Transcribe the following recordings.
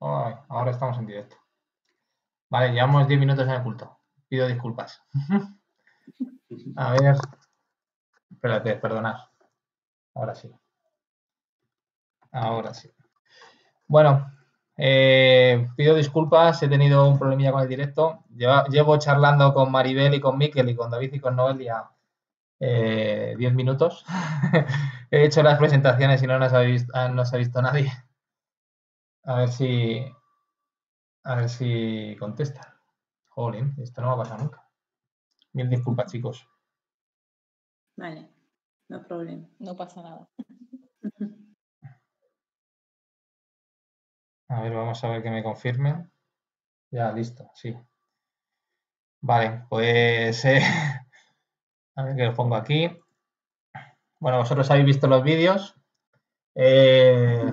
Ahora estamos en directo. Vale, llevamos 10 minutos en el culto. Pido disculpas. A ver. Espérate, perdonad. Ahora sí. Ahora sí. Bueno, eh, pido disculpas, he tenido un problemilla con el directo. Llevo, charlando con Maribel y con Miquel y con David y con Noelia eh, 10 minutos. he hecho las presentaciones y no nos ha visto, no se ha visto nadie. A ver si. A ver si contesta. Jolín, esto no va a pasar nunca. Mil disculpas, chicos. Vale, no problema. No pasa nada. A ver, vamos a ver que me confirmen. Ya, listo, sí. Vale, pues eh, a ver que lo pongo aquí. Bueno, vosotros habéis visto los vídeos. Eh,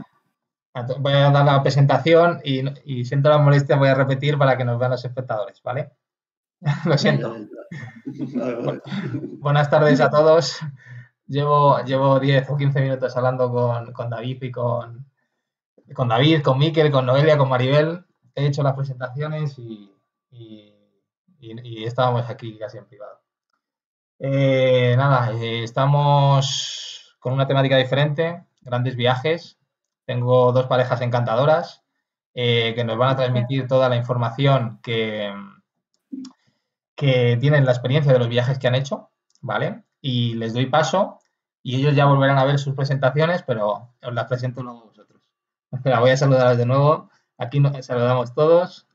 voy a dar la presentación y, siento la molestia, voy a repetir para que nos vean los espectadores, ¿vale? Lo siento. buenas tardes a todos. Llevo, llevo 10 o 15 minutos hablando con, con David y con, con David, con Miquel, con Noelia, con Maribel. He hecho las presentaciones y, estábamos aquí casi en privado. Eh, nada, eh, estamos con una temática diferente, grandes viajes. Tengo dos parejas encantadoras eh, que nos van a transmitir toda la información que, que tienen la experiencia de los viajes que han hecho, ¿vale? Y les doy paso y ellos ya volverán a ver sus presentaciones, pero os las presento luego Espera, voy a saludaros de nuevo. Aquí nos saludamos todos.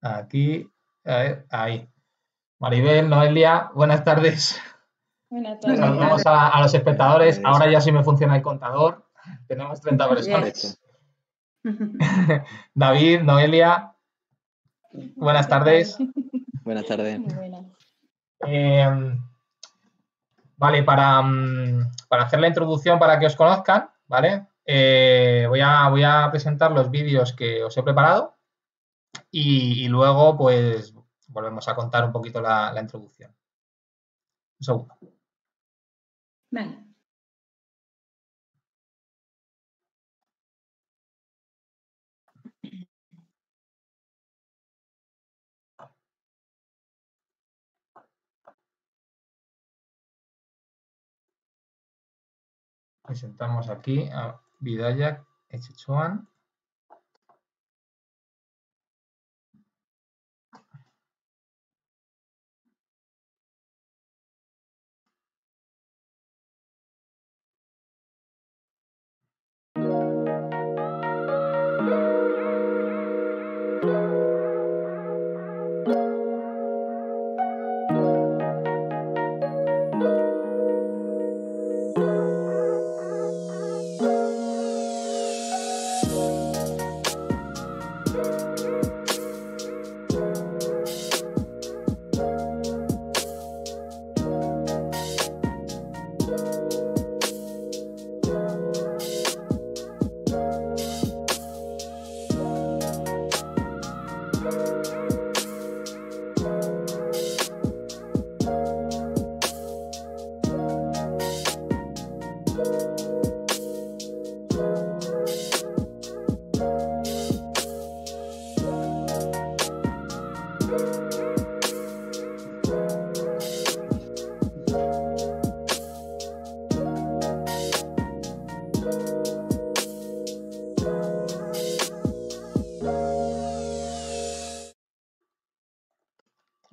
Aquí, a ver, ahí. Maribel, Noelia, buenas tardes. Buenas tardes. Saludamos a, los espectadores. Ahora ya sí me funciona el contador. Tenemos 30 personas. David, Noelia, buenas tardes. Buenas tardes. Eh, vale, para, mm, para hacer la introducción para que os conozcan, ¿vale? Eh, voy, a, voy a presentar los vídeos que os he preparado y, luego pues volvemos a contar un poquito la, la introducción. Un segundo. Presentamos aquí a Vidayak Echechuan.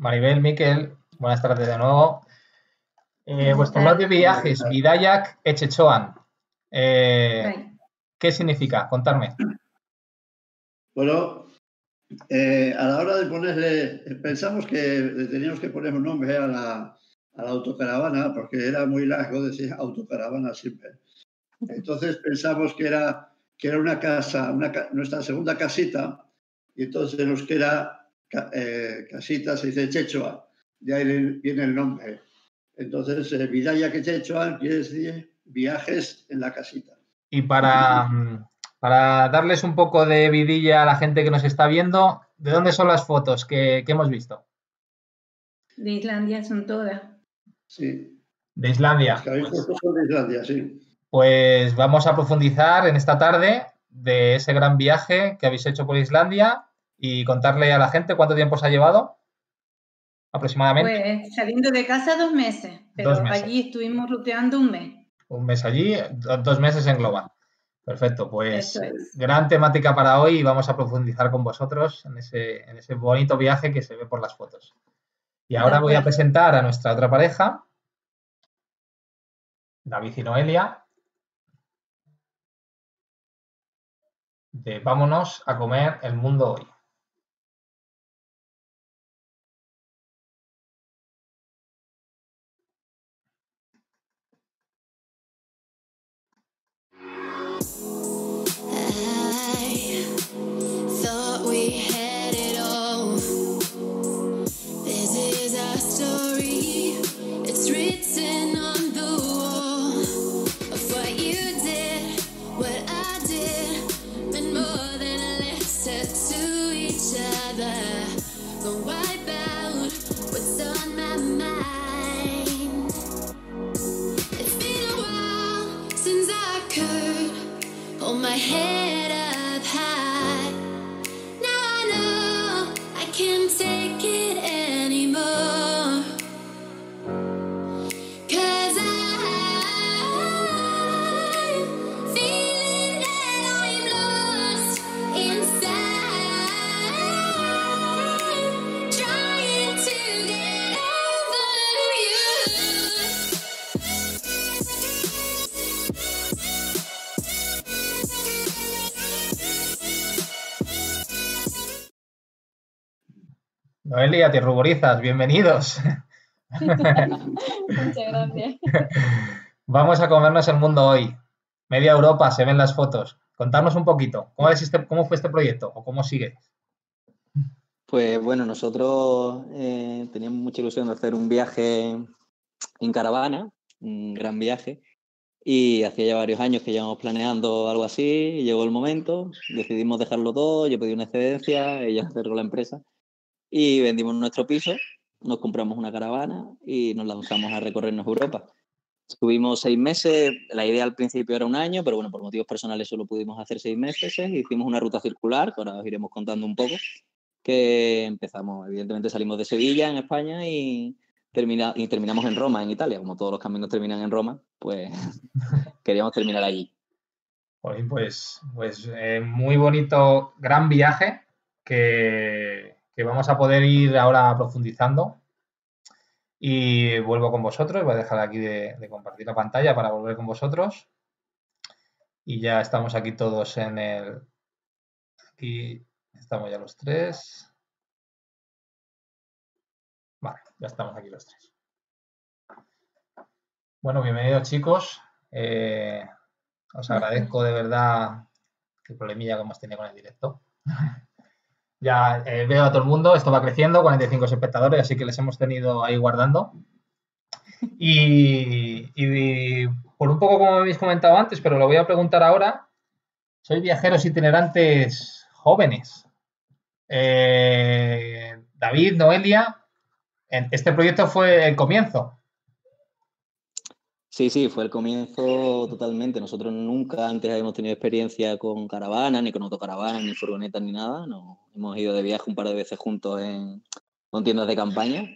Maribel, Miquel, buenas tardes de nuevo. Eh, vuestro blog de viajes, Vidayak Echechoan. Eh, ¿Qué significa? Contarme. Bueno, eh, a la hora de ponerle, pensamos que teníamos que poner un nombre a la, autocaravana, porque era muy largo decir autocaravana siempre. Entonces pensamos que era, que era una casa, nuestra segunda casita, y entonces nos queda eh, casita se dice Chechua, de ahí viene el nombre. Entonces, eh, Vidaya que Chechua quiere decir viajes en la casita. Y para, para darles un poco de vidilla a la gente que nos está viendo, ¿de dónde son las fotos que, hemos visto? De Islandia son todas. Sí. De Islandia. Que de Islandia, sí. Pues vamos a profundizar en esta tarde de ese gran viaje que habéis hecho por Islandia y contarle a la gente cuánto tiempo os ha llevado aproximadamente. Pues saliendo de casa dos meses, pero Dos meses. allí estuvimos ruteando un mes. Un mes allí, do- dos meses en global. Perfecto, pues es. gran temática para hoy y vamos a profundizar con vosotros en ese, en ese bonito viaje que se ve por las fotos. Y ahora voy a presentar a nuestra otra pareja, David y Noelia, de Vámonos a comer el mundo hoy. Noelia, te ruborizas, bienvenidos. Muchas gracias. Vamos a comernos el mundo hoy. Media Europa, se ven las fotos. Contarnos un poquito, ¿cómo, es este- cómo fue este proyecto o cómo sigue? Pues bueno, nosotros eh, teníamos mucha ilusión de hacer un viaje en caravana, un gran viaje, y hacía ya varios años que llevamos planeando algo así, y llegó el momento, decidimos dejarlo todo, yo pedí una excedencia, ella acercó la empresa, y vendimos nuestro piso, nos compramos una caravana y nos lanzamos a recorrernos Europa. Estuvimos seis meses, la idea al principio era un año, pero bueno, por motivos personales solo pudimos hacer seis meses, hicimos una ruta circular, que ahora os iremos contando un poco, que empezamos, evidentemente salimos de Sevilla, en España, y, termina, y terminamos en Roma, en Italia. Como todos los caminos terminan en Roma, pues queríamos terminar allí. Jolín, Pues, pues eh, muy bonito, gran viaje que, que vamos a poder ir ahora profundizando. Y vuelvo con vosotros, voy a dejar aquí de, de compartir la pantalla para volver con vosotros. Y ya estamos aquí todos en el... Aquí estamos ya los tres. Vale, ya estamos aquí los tres. Bueno, bienvenidos chicos. Eh, os agradezco de verdad el problemilla que hemos tenido con el directo. Ya eh, veo a todo el mundo, esto va creciendo, 45 espectadores, así que les hemos tenido ahí guardando. Y, por un poco como me habéis comentado antes, pero lo voy a preguntar ahora, sois viajeros itinerantes jóvenes. Eh, David, Noelia, este proyecto fue el comienzo. Sí, sí, fue el comienzo totalmente. Nosotros nunca antes habíamos tenido experiencia con caravanas, ni con autocaravanas, ni furgonetas, ni nada. Nos hemos ido de viaje un par de veces juntos en, con tiendas de campaña,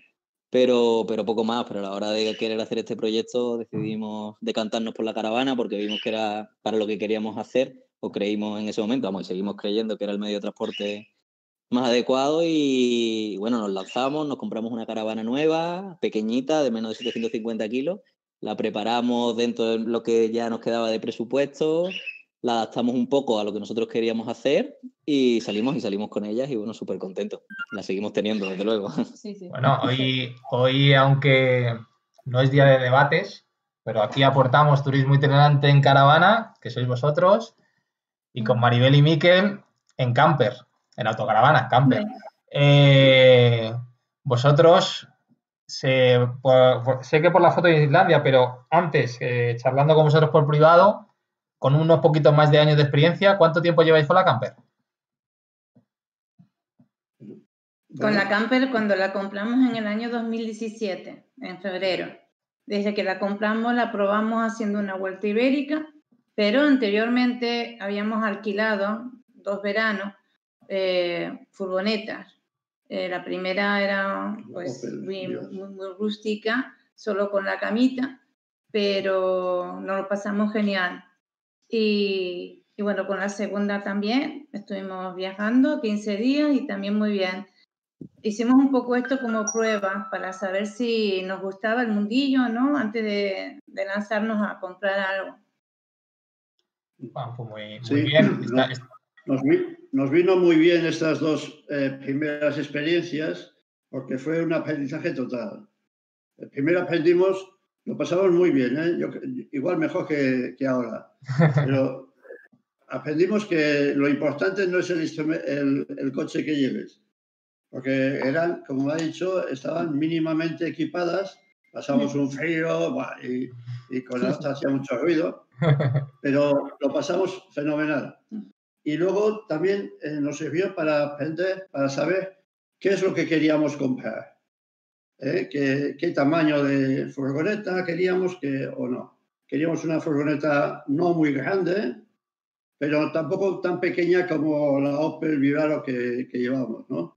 pero, pero poco más. Pero a la hora de querer hacer este proyecto decidimos decantarnos por la caravana porque vimos que era para lo que queríamos hacer o creímos en ese momento, vamos, y seguimos creyendo que era el medio de transporte más adecuado y bueno, nos lanzamos, nos compramos una caravana nueva, pequeñita, de menos de 750 kilos la preparamos dentro de lo que ya nos quedaba de presupuesto, la adaptamos un poco a lo que nosotros queríamos hacer y salimos y salimos con ellas y bueno, súper contentos. La seguimos teniendo, desde luego. Sí, sí. Bueno, hoy, hoy, aunque no es día de debates, pero aquí aportamos turismo itinerante en caravana, que sois vosotros, y con Maribel y Miquel en camper, en autocaravana, camper. Eh, vosotros, se- por- por- sé que por la foto de Islandia, pero antes, eh, charlando con vosotros por privado, con unos poquitos más de años de experiencia, ¿cuánto tiempo lleváis con la camper? Con la camper cuando la compramos en el año 2017, en febrero. Desde que la compramos la probamos haciendo una vuelta ibérica Pero anteriormente habíamos alquilado dos veranos eh, furgonetas. Eh, la primera era pues, Opel, muy, muy- muy rústica, solo con la camita, pero nos lo pasamos genial. Y, y bueno, con la segunda también estuvimos viajando 15 días y también muy bien. Hicimos un poco esto como prueba para saber si nos gustaba el mundillo, ¿no? Antes de, de lanzarnos a comprar algo. Bueno, pues muy, muy Sí, bien. Está- está- vi- nos vino muy bien estas dos eh, primeras experiencias porque fue un aprendizaje total. El primero aprendimos, lo pasamos muy bien, ¿eh? Yo- igual mejor que, que ahora, pero aprendimos que lo importante no es el, instrume- el, el coche que lleves, porque eran, como ha dicho, estaban mínimamente equipadas, pasamos un frío y, y con la hacía mucho ruido, pero lo pasamos fenomenal. Y luego también eh, nos sirvió para aprender, para saber qué es lo que queríamos comprar, ¿eh? qué, qué tamaño de furgoneta queríamos que, o no. Queríamos una furgoneta no muy grande, pero tampoco tan pequeña como la Opel Vivaro que, que llevamos, ¿no?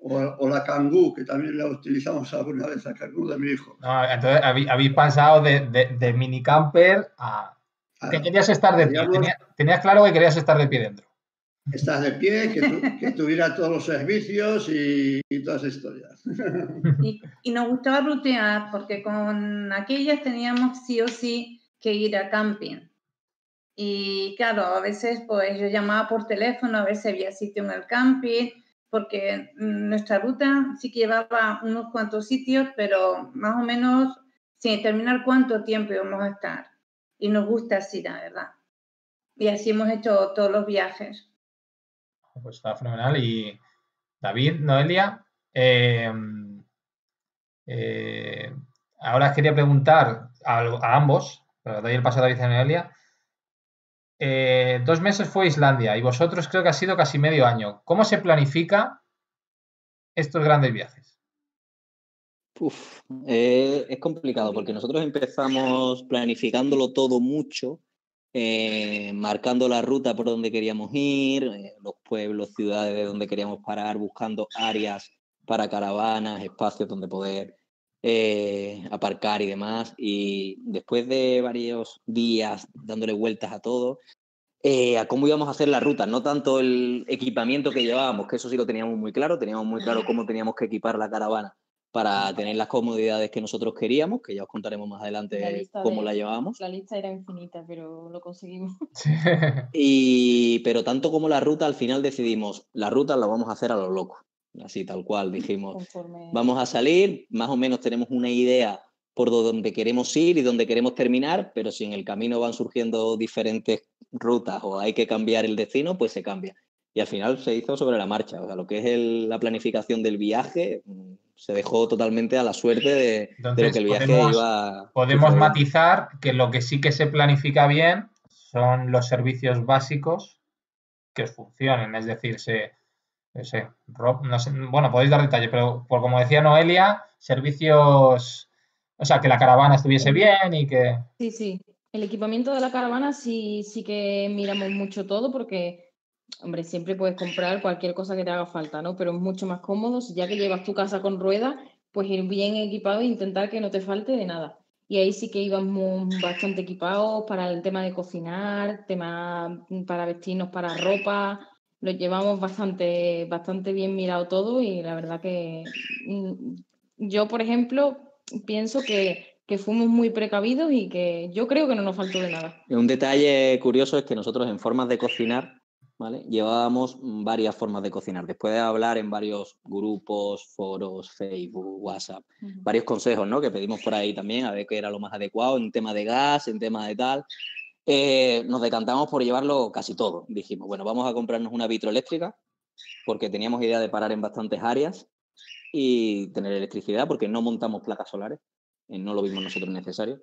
O, o la Kangoo, que también la utilizamos alguna vez, la Kangoo de mi hijo. no, entonces habí- habéis pasado de, de, de mini camper a. Ah, Que querías estar de pie. Digamos- Tenía- tenías claro que querías estar de pie dentro. Estás de pie, que, tu- que tuviera todos los servicios y, todas esas historias. Y, y nos gustaba rutear porque con aquellas teníamos sí o sí que ir a camping. Y claro, a veces pues yo llamaba por teléfono a si había sitio en el camping, porque nuestra ruta sí que llevaba unos cuantos sitios, pero más o menos sin determinar cuánto tiempo íbamos a estar. Y nos gusta así, la verdad. Y así hemos hecho todos los viajes. Pues está fenomenal. Y David, Noelia, eh, eh, ahora quería preguntar a, ambos, pero doy el paso a David y a Noelia. Eh, dos meses fue Islandia y vosotros creo que ha sido casi medio año. ¿Cómo se planifica estos grandes viajes? Es complicado porque nosotros empezamos planificándolo todo mucho, eh, marcando la ruta por donde queríamos ir, eh, los pueblos, ciudades de donde queríamos parar, buscando áreas para caravanas, espacios donde poder eh, aparcar y demás. Y después de varios días dándole vueltas a todo, eh, a cómo íbamos a hacer la ruta, no tanto el equipamiento que llevábamos, que eso sí lo teníamos muy claro, teníamos muy claro cómo teníamos que equipar la caravana para tener las comodidades que nosotros queríamos, que ya os contaremos más La adelante lista cómo de- la llevábamos. La lista era infinita, pero lo conseguimos. Y, pero tanto como la ruta, al final decidimos, la ruta la vamos a hacer a lo loco, así tal cual, dijimos, Conforme... vamos a salir, más o menos tenemos una idea por dónde queremos ir y dónde queremos terminar, pero si en el camino van surgiendo diferentes rutas o hay que cambiar el destino, pues se cambia. Y al final se hizo sobre la marcha, o sea, lo que es el- la planificación del viaje mm, se dejó totalmente a la suerte de, de lo Entonces, que el viaje podemos- iba Podemos matizar que lo que sí que se planifica bien son los servicios básicos que os funcionen, es decir, se, no sé, ro- no sé, bueno, podéis dar detalle, pero por como decía Noelia, servicios, o sea, que la caravana estuviese bien y que... Sí, sí. El equipamiento de la caravana sí, sí que miramos mucho todo porque, hombre, siempre puedes comprar cualquier cosa que te haga falta, ¿no? Pero es mucho más cómodo, ya que llevas tu casa con ruedas, pues ir bien equipado e intentar que no te falte de nada. Y ahí sí que íbamos bastante equipados para el tema de cocinar, tema para vestirnos para ropa, lo llevamos bastante, bastante bien mirado todo y la verdad que mm, yo, por ejemplo, pienso que, que fuimos muy precavidos y que yo creo que no nos faltó de nada. Un detalle curioso es que nosotros en formas de cocinar, ¿vale? Llevábamos varias formas de cocinar. Después de hablar en varios grupos, foros, Facebook, WhatsApp, varios consejos, ¿no? Que pedimos por ahí también, a ver qué era lo más adecuado en tema de gas, en tema de tal. Eh, nos decantamos por llevarlo casi todo. Dijimos, bueno, vamos a comprarnos una vitroeléctrica, porque teníamos idea de parar en bastantes áreas y tener electricidad, porque no montamos placas solares, eh, no lo vimos nosotros necesario.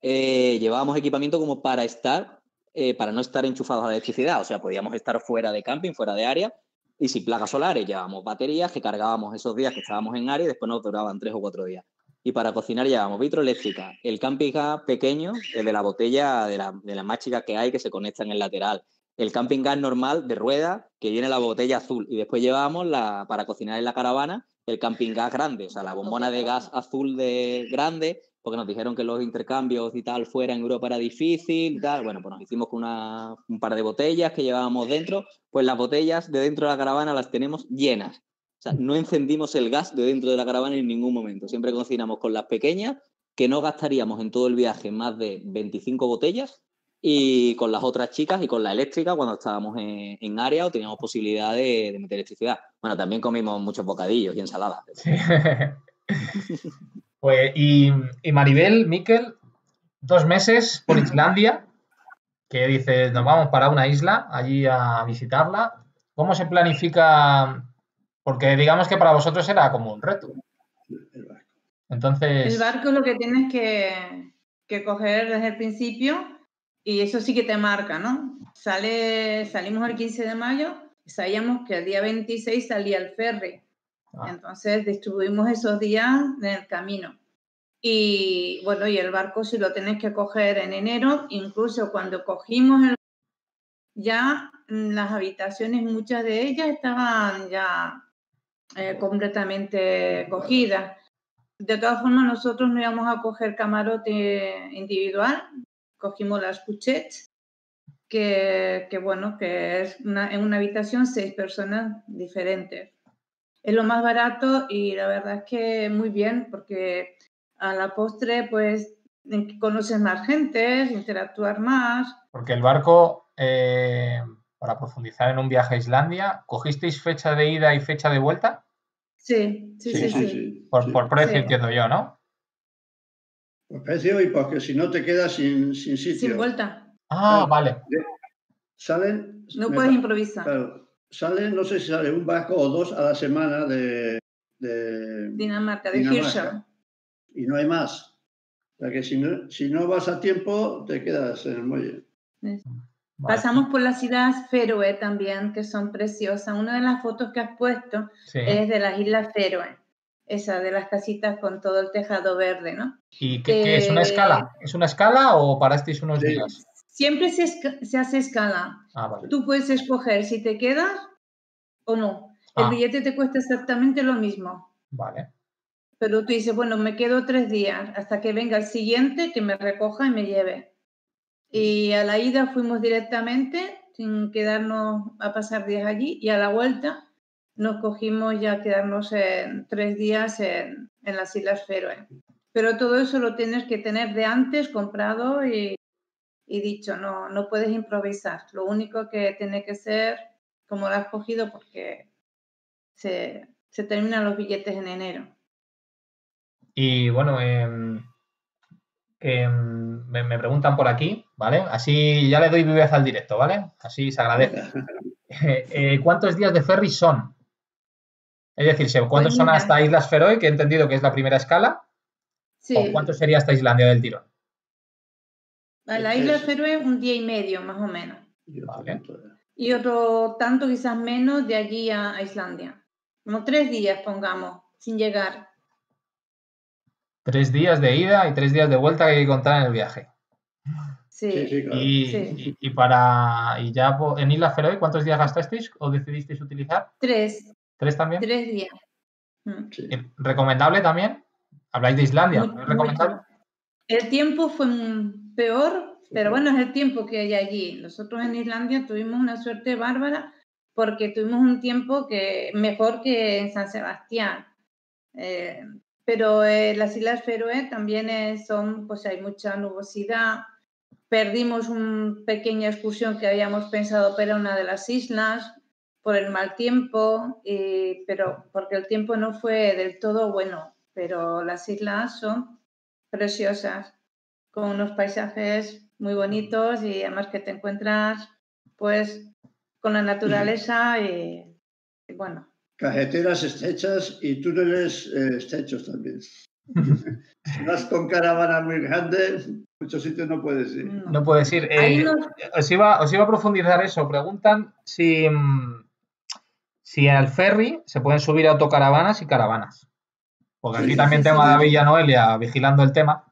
Eh, llevábamos equipamiento como para estar, eh, para no estar enchufados a la electricidad, o sea, podíamos estar fuera de camping, fuera de área, y sin placas solares llevábamos baterías que cargábamos esos días que estábamos en área y después nos duraban tres o cuatro días. y para cocinar llevamos vitroeléctrica, el camping gas pequeño, el de la botella de la, más que hay que se conecta en el lateral, el camping gas normal de rueda que viene la botella azul y después llevábamos la, para cocinar en la caravana el camping gas grande, o sea, la bombona de gas azul de grande, porque nos dijeron que los intercambios y tal fuera en Europa era difícil tal. Bueno, pues nos hicimos con una, un par de botellas que llevábamos dentro, pues las botellas de dentro de la caravana las tenemos llenas. O sea, no encendimos el gas de dentro de la caravana en ningún momento. Siempre cocinamos con las pequeñas, que no gastaríamos en todo el viaje más de 25 botellas, y con las otras chicas y con la eléctrica cuando estábamos en, en área o teníamos posibilidad de, de, meter electricidad. Bueno, también comimos muchos bocadillos y ensaladas. Sí. pues, y, y, Maribel, Miquel, dos meses por Islandia, que dices, nos vamos para una isla allí a visitarla. ¿Cómo se planifica? Porque digamos que para vosotros era como un reto. Entonces... El barco es lo que tienes que, que coger desde el principio y eso sí que te marca, ¿no? Sale, salimos el 15 de mayo y sabíamos que el día 26 salía el ferry. Ah. Entonces distribuimos esos días en el camino. Y bueno, y el barco si lo tenés que coger en enero, incluso cuando cogimos el ya las habitaciones, muchas de ellas estaban ya eh, completamente cogidas. De todas formas, nosotros no íbamos a coger camarote individual, cogimos las cuchettes, que, que, bueno, que es una, en una habitación seis personas diferentes. Es lo más barato y la verdad es que muy bien, porque a la postre, pues, conoces más gente, interactuar más. Porque el barco, eh, para profundizar en un viaje a Islandia, ¿cogisteis fecha de ida y fecha de vuelta? Sí, sí, sí. sí, sí. sí. Por, por, precio, entiendo yo, ¿no? Por precio y porque si no te quedas sin, sin sitio. Sin vuelta. Ah, vale. Salen. No puedes improvisar. Claro, salen, no sé si sale un barco o dos a la semana de. de Dinamarca, de Hirschau. Y no hay más. O sea que si no, si no vas a tiempo, te quedas en el muelle. Vale. Pasamos por las islas Feroe también, que son preciosas. Una de las fotos que has puesto sí. es de las islas Feroe esa de las casitas con todo el tejado verde, ¿no? ¿Y qué, qué es una escala? ¿Es una escala o parasteis unos Sí. días? Siempre se, hace escala. Ah, vale. Tú puedes escoger si te quedas o no. El Ah. billete te cuesta exactamente lo mismo. Vale. Pero tú dices, bueno, me quedo tres días hasta que venga el siguiente que me recoja y me lleve. Y a la ida fuimos directamente sin quedarnos a pasar días allí y a la vuelta nos cogimos ya quedarnos en tres días en, en las Islas Feroe. Pero todo eso lo tienes que tener de antes comprado y, y dicho, no, no puedes improvisar. Lo único que tiene que ser como lo has cogido porque se, se terminan los billetes en enero. Y bueno, eh, que me, me, preguntan por aquí, ¿vale? Así ya le doy viveza al directo, ¿vale? Así se agradece. Eh, eh, ¿Cuántos días de ferry son? Es decir, ¿cuántos son hasta Islas Feroe, que he entendido que es la primera escala? Sí. ¿O cuánto sería hasta Islandia del tirón? A la isla Feroe un día y medio, más o menos. Vale. Y otro tanto, quizás menos, de allí a, Islandia. Como tres días, pongamos, sin llegar. Tres días de ida y tres días de vuelta que hay que contar en el viaje. Sí. Sí, sí, claro. Y, Sí. y- y para y ya en Islas Feroe, ¿cuántos días gastasteis o decidisteis utilizar? Tres, ¿Tres también? tres días. Mm. Sí. Eh, ¿Recomendable también? Habláis de Islandia, Muy- ¿no es recomendable? El tiempo fue peor, pero bueno, es el tiempo que hay allí. Nosotros en Islandia tuvimos una suerte bárbara porque tuvimos un tiempo que mejor que en San Sebastián. Eh, pero eh, las Islas Feroe también eh, son, pues hay mucha nubosidad. Perdimos una pequeña excursión que habíamos pensado para una de las islas por el mal tiempo, pero porque el tiempo no fue del todo bueno. Pero las islas son preciosas, con unos paisajes muy bonitos y además que te encuentras pues con la naturaleza y, y bueno, Cajeteras estrechas y túneles eh, estrechos también. si vas con caravana muy grande, muchos sitios no puedes ir. no. No puedo decir. eh, os, iba, os iba a profundizar eso. Preguntan si, mm, si en el ferry se pueden subir autocaravanas y caravanas. Porque aquí también tengo a David y a Noelia vigilando el tema.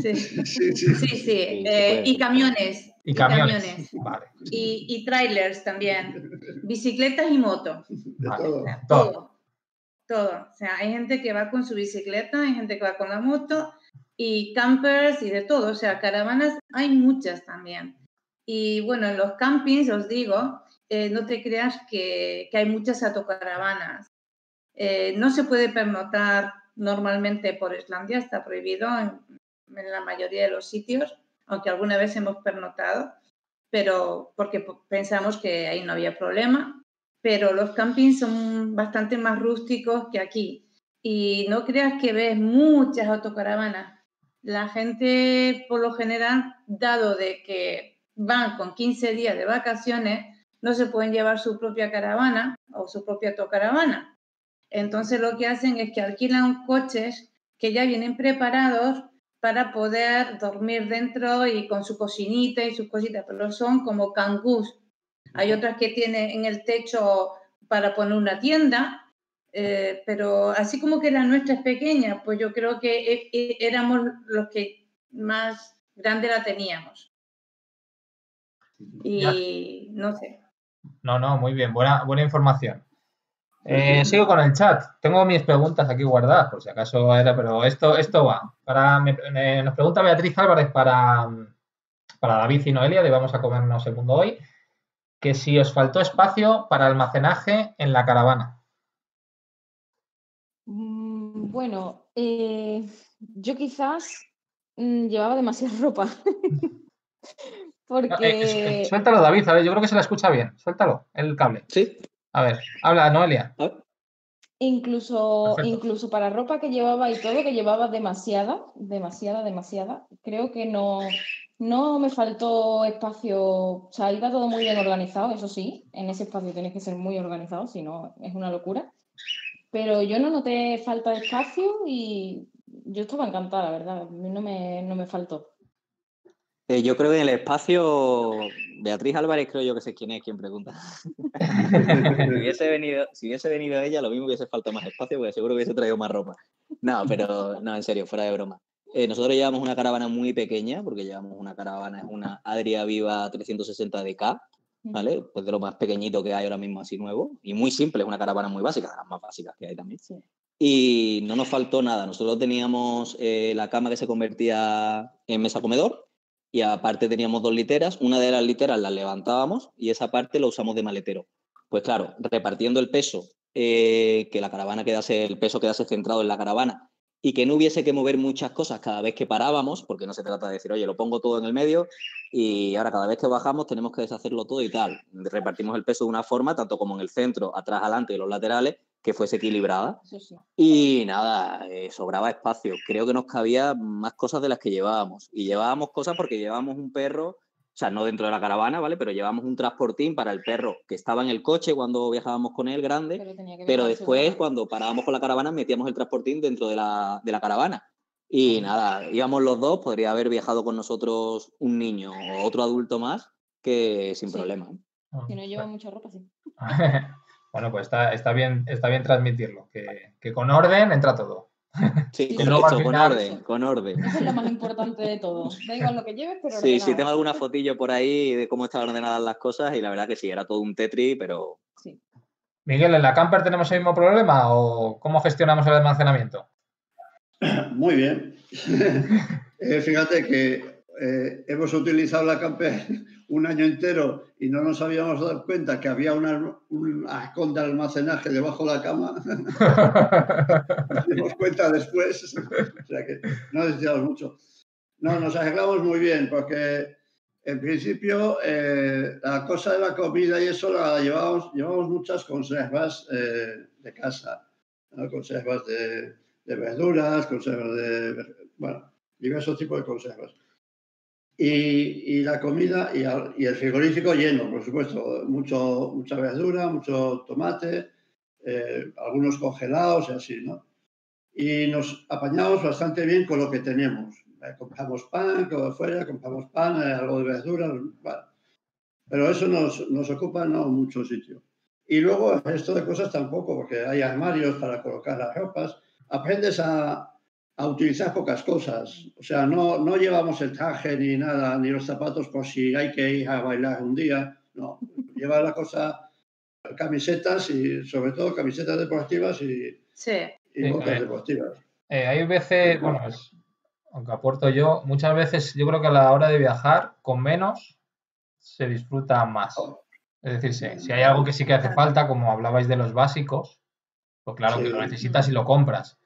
Sí, Sí, sí. sí, eh, puede. y camiones. Y camiones. Vale. Y, y trailers también. Bicicletas y motos. De Vale. Todo. todo. Todo. O sea, hay gente que va con su bicicleta, hay gente que va con la moto y campers y de todo. O sea, caravanas hay muchas también. Y bueno, en los campings, os digo, eh, no te creas que, que hay muchas autocaravanas. Eh, no se puede pernotar normalmente por Islandia, está prohibido en, en la mayoría de los sitios, aunque alguna vez hemos pernotado, pero porque pensamos que ahí no había problema pero los campings son bastante más rústicos que aquí. Y no creas que ves muchas autocaravanas. La gente, por lo general, dado de que van con 15 días de vacaciones, no se pueden llevar su propia caravana o su propia autocaravana. Entonces lo que hacen es que alquilan coches que ya vienen preparados para poder dormir dentro y con su cocinita y sus cositas, pero son como cangús. Hay otras que tienen en el techo para poner una tienda, eh, pero así como que la nuestra es pequeña, pues yo creo que e- e- éramos los que más grande la teníamos. Y no sé. No, no, muy bien, buena, buena información. Eh, sigo con el chat. Tengo mis preguntas aquí guardadas, por si acaso era, pero esto, esto va. Para, me- me- nos pregunta Beatriz Álvarez para, para David y Noelia, de Vamos a comernos el mundo hoy, que si os faltó espacio para almacenaje en la caravana. Mm, Bueno, eh, yo quizás mm, llevaba demasiada ropa. No, eh, Porque suéltalo, David, a ver, yo creo que se la escucha bien. Suéltalo, el cable. Sí. A ver, habla, Noelia. A ver. incluso, Perfecto. incluso para ropa que llevaba y todo, que llevaba demasiada, demasiada, demasiada, creo que no, no me faltó espacio. O sea, iba todo muy bien organizado, eso sí. En ese espacio tienes que ser muy organizado, si no es una locura. Pero yo no noté falta de espacio y yo estaba encantada, la verdad. A mí No me, no me faltó. Eh, yo creo que en el espacio, Beatriz Álvarez creo yo que sé quién es quien pregunta. si, hubiese venido, si hubiese venido ella, lo mismo hubiese faltado más espacio, porque seguro hubiese traído más ropa. No, pero no, en serio, fuera de broma. Eh, nosotros llevamos una caravana muy pequeña, porque llevamos una caravana, es una Adria Viva 360 DK, ¿vale? Pues de lo más pequeñito que hay ahora mismo así nuevo, y muy simple, es una caravana muy básica, de las más básicas que hay también. Sí. Y no nos faltó nada. Nosotros teníamos eh, la cama que se convertía en mesa comedor y aparte teníamos dos literas. Una de las literas las levantábamos y esa parte lo usamos de maletero. Pues claro, repartiendo el peso, eh, que la caravana quedase, el peso quedase centrado en la caravana y que no hubiese que mover muchas cosas cada vez que parábamos, porque no se trata de decir, oye, lo pongo todo en el medio y ahora cada vez que bajamos tenemos que deshacerlo todo y tal. Repartimos el peso de una forma, tanto como en el centro, atrás, adelante y los laterales, que fuese equilibrada. Sí. Y nada, eh, sobraba espacio. Creo que nos cabía más cosas de las que llevábamos. Y llevábamos cosas porque llevábamos un perro, o sea, no dentro de la caravana, ¿vale? Pero llevábamos un transportín para el perro que estaba en el coche cuando viajábamos con él grande. Pero, tenía que Pero después, cuando parábamos con la caravana, metíamos el transportín dentro de la, de la caravana. Y nada, íbamos los dos, podría haber viajado con nosotros un niño o otro adulto más, que sin Sí. problema. Si no lleva mucha ropa, sí. Bueno, pues está, está bien, está bien transmitirlo, que, que con orden entra todo. Sí, Sí, correcto, sí. con final- orden, con orden. Eso es lo más importante de todo. Da igual lo que lleves, pero Sí, sí, ordenado. tengo alguna fotillo por ahí de cómo estaban ordenadas las cosas y la verdad que sí, era todo un tetri, pero Sí. Miguel, ¿en la camper tenemos el mismo problema o cómo gestionamos el almacenamiento? Muy bien. Eh, fíjate que eh, hemos utilizado la camper un año entero y no nos habíamos dado cuenta que había una, un de almacenaje debajo de la cama. Nos dimos cuenta después. O sea que no necesitamos mucho. No, nos arreglamos muy bien porque en principio eh, la cosa de la comida y eso la llevamos, llevamos muchas conservas eh, de casa. ¿no? Conservas de, de verduras, conservas de, bueno, diversos tipos de conservas. Y, y la comida y, al- y el frigorífico lleno, por supuesto, mucho, mucha verdura, mucho tomate, eh, algunos congelados y así, ¿no? Y nos apañamos bastante bien con lo que tenemos. Eh, compramos pan, como fuera, compramos pan, eh, algo de verdura, bueno. Pero eso nos, nos ocupa no mucho sitio. Y luego esto de cosas tampoco, porque hay armarios para colocar las ropas, aprendes a, a utilizar pocas cosas. O sea, no, no llevamos el traje ni nada, ni los zapatos por si hay que ir a bailar un día. No, lleva la cosa, camisetas y sobre todo camisetas deportivas y, Sí. y Sí, botas eh. deportivas. Eh, hay veces, bueno, es- aunque aporto yo, muchas veces yo creo que a la hora de viajar, con menos se disfruta más. Es decir, si, si hay algo que sí que hace falta, como hablabais de los básicos, pues claro que lo necesitas y lo compras.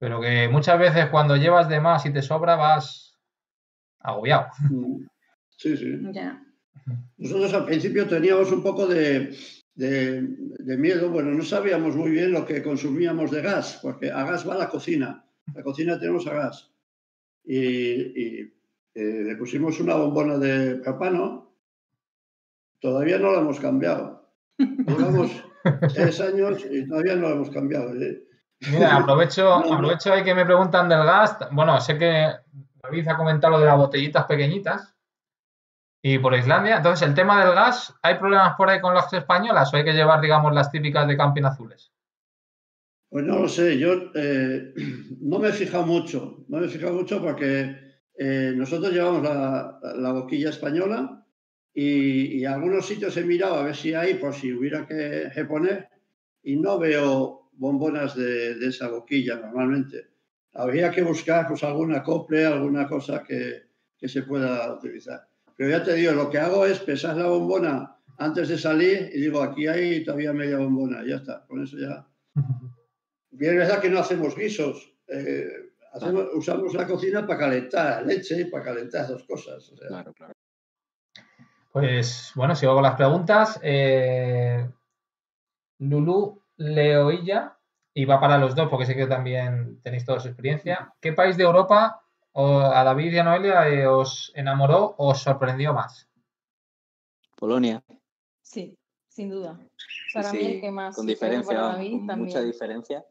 Pero que muchas veces cuando llevas de más y te sobra, vas agobiado. Mm. Sí, sí. Ya. Nosotros al principio teníamos un poco de, de- de miedo, bueno, no sabíamos muy bien lo que consumíamos de gas, porque a gas va la cocina, la cocina tenemos a gas. Y, y, eh, le pusimos una bombona de propano, todavía no la hemos cambiado. Llevamos tres años y todavía no la hemos cambiado. ¿eh? Mira, aprovecho, aprovecho ahí que me preguntan del gas. Bueno, sé que David ha comentado lo de las botellitas pequeñitas y por Islandia. Entonces, el tema del gas, ¿hay problemas por ahí con las españolas o hay que llevar, digamos, las típicas de camping azules? Pues no lo sé, yo eh, no me he fijado mucho, no me he fijado mucho porque eh, nosotros llevamos la, la boquilla española y, y algunos sitios he mirado a ver si hay, por si hubiera que, que poner, y no veo bombonas de, de esa boquilla normalmente. Habría que buscar pues, algún acople, alguna cosa que, que se pueda utilizar. Pero ya te digo, lo que hago es pesar la bombona antes de salir y digo, aquí hay todavía media bombona, ya está, con eso ya. Bien, es verdad que no hacemos guisos. eh, hacemos- usamos la cocina para calentar leche y para calentar dos cosas. o sea. Claro, claro. Pues bueno, sigo con las preguntas. Eh, Lulu Leoilla, y va para los dos porque sé que también tenéis toda su experiencia. ¿Qué país de Europa o a David y a Noelia eh, os enamoró o os sorprendió más? Polonia. Sí, sin duda. Para mí el que más. con para diferencia, David con mucha también. diferencia.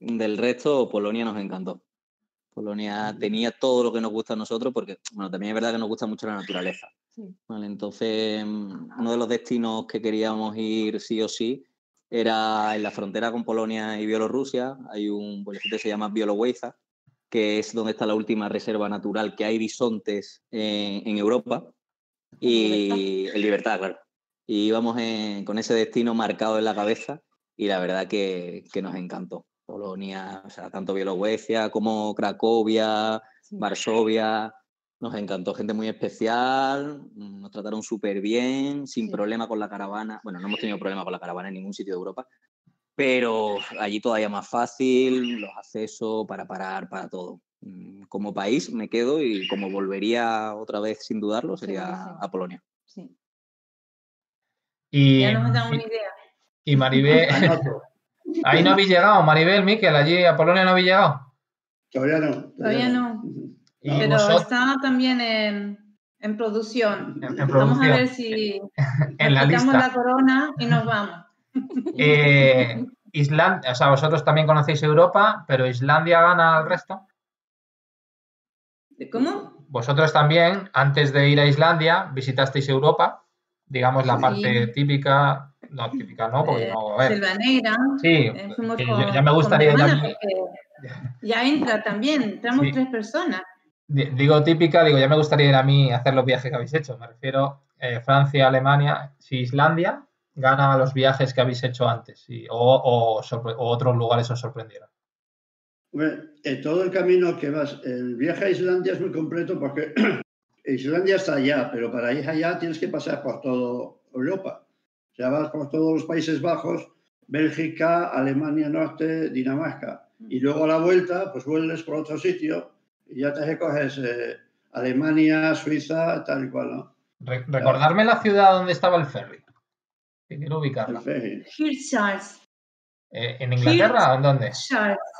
Del resto, Polonia nos encantó. Polonia tenía todo lo que nos gusta a nosotros porque, bueno, también es verdad que nos gusta mucho la naturaleza. Sí. ¿vale? Entonces, mm, uno de los destinos que queríamos ir sí o sí era en la frontera con Polonia y Bielorrusia. Hay un pueblecito que se llama Bieloweiza, que es donde está la última reserva natural que hay bisontes en, en Europa. Y en libertad, claro. Y íbamos en- con ese destino marcado en la cabeza y la verdad que, que nos encantó. Polonia, o sea, tanto Bielorrusia como Cracovia. Varsovia, nos encantó, gente muy especial, mm, nos trataron súper bien, sin Sí. problema con la caravana. Bueno, no hemos tenido problema con la caravana en ningún sitio de Europa, pero allí todavía más fácil, los accesos para parar, para todo. Mm, Como país me quedo y como volvería otra vez sin dudarlo, sería a Polonia. Sí. Y, Ya nos una y- idea. y Maribel, ahí no habéis llegado, Maribel, Miquel, allí a Polonia no habéis llegado. Todavía no. Todavía no. Y Pero vosotros, está también en, en producción. En- en Vamos a ver si en la lista. corona y nos vamos. Eh, Islandia, o sea, vosotros también conocéis Europa, pero Islandia gana al resto. ¿Cómo? Vosotros también, antes de ir a Islandia, visitasteis Europa, digamos la Sí. parte típica, no típica, no, porque Eh, no, a ver, Selva Negra. sí, eh, con- ya, ya me gustaría Ya entra también, entramos Sí. tres personas. Di- digo típica, digo, ya me gustaría ir a mí a hacer los viajes que habéis hecho, me refiero eh, Francia, Alemania, si Islandia gana los viajes que habéis hecho antes, o, o otros lugares os sorprendieron. Hombre, eh, todo el camino que vas, el viaje a Islandia es muy completo porque Islandia está allá, pero para ir allá tienes que pasar por toda Europa. O sea, vas por todos los Países Bajos, Bélgica, Alemania Norte, Dinamarca. Y luego a la vuelta, pues vuelves por otro sitio y ya te recoges eh, Alemania, Suiza, tal y cual, ¿no? Re- recordarme la ciudad donde estaba el ferry, que quiero El ubicarla. ferry. Hirtshals, Eh, ¿En Inglaterra o en dónde?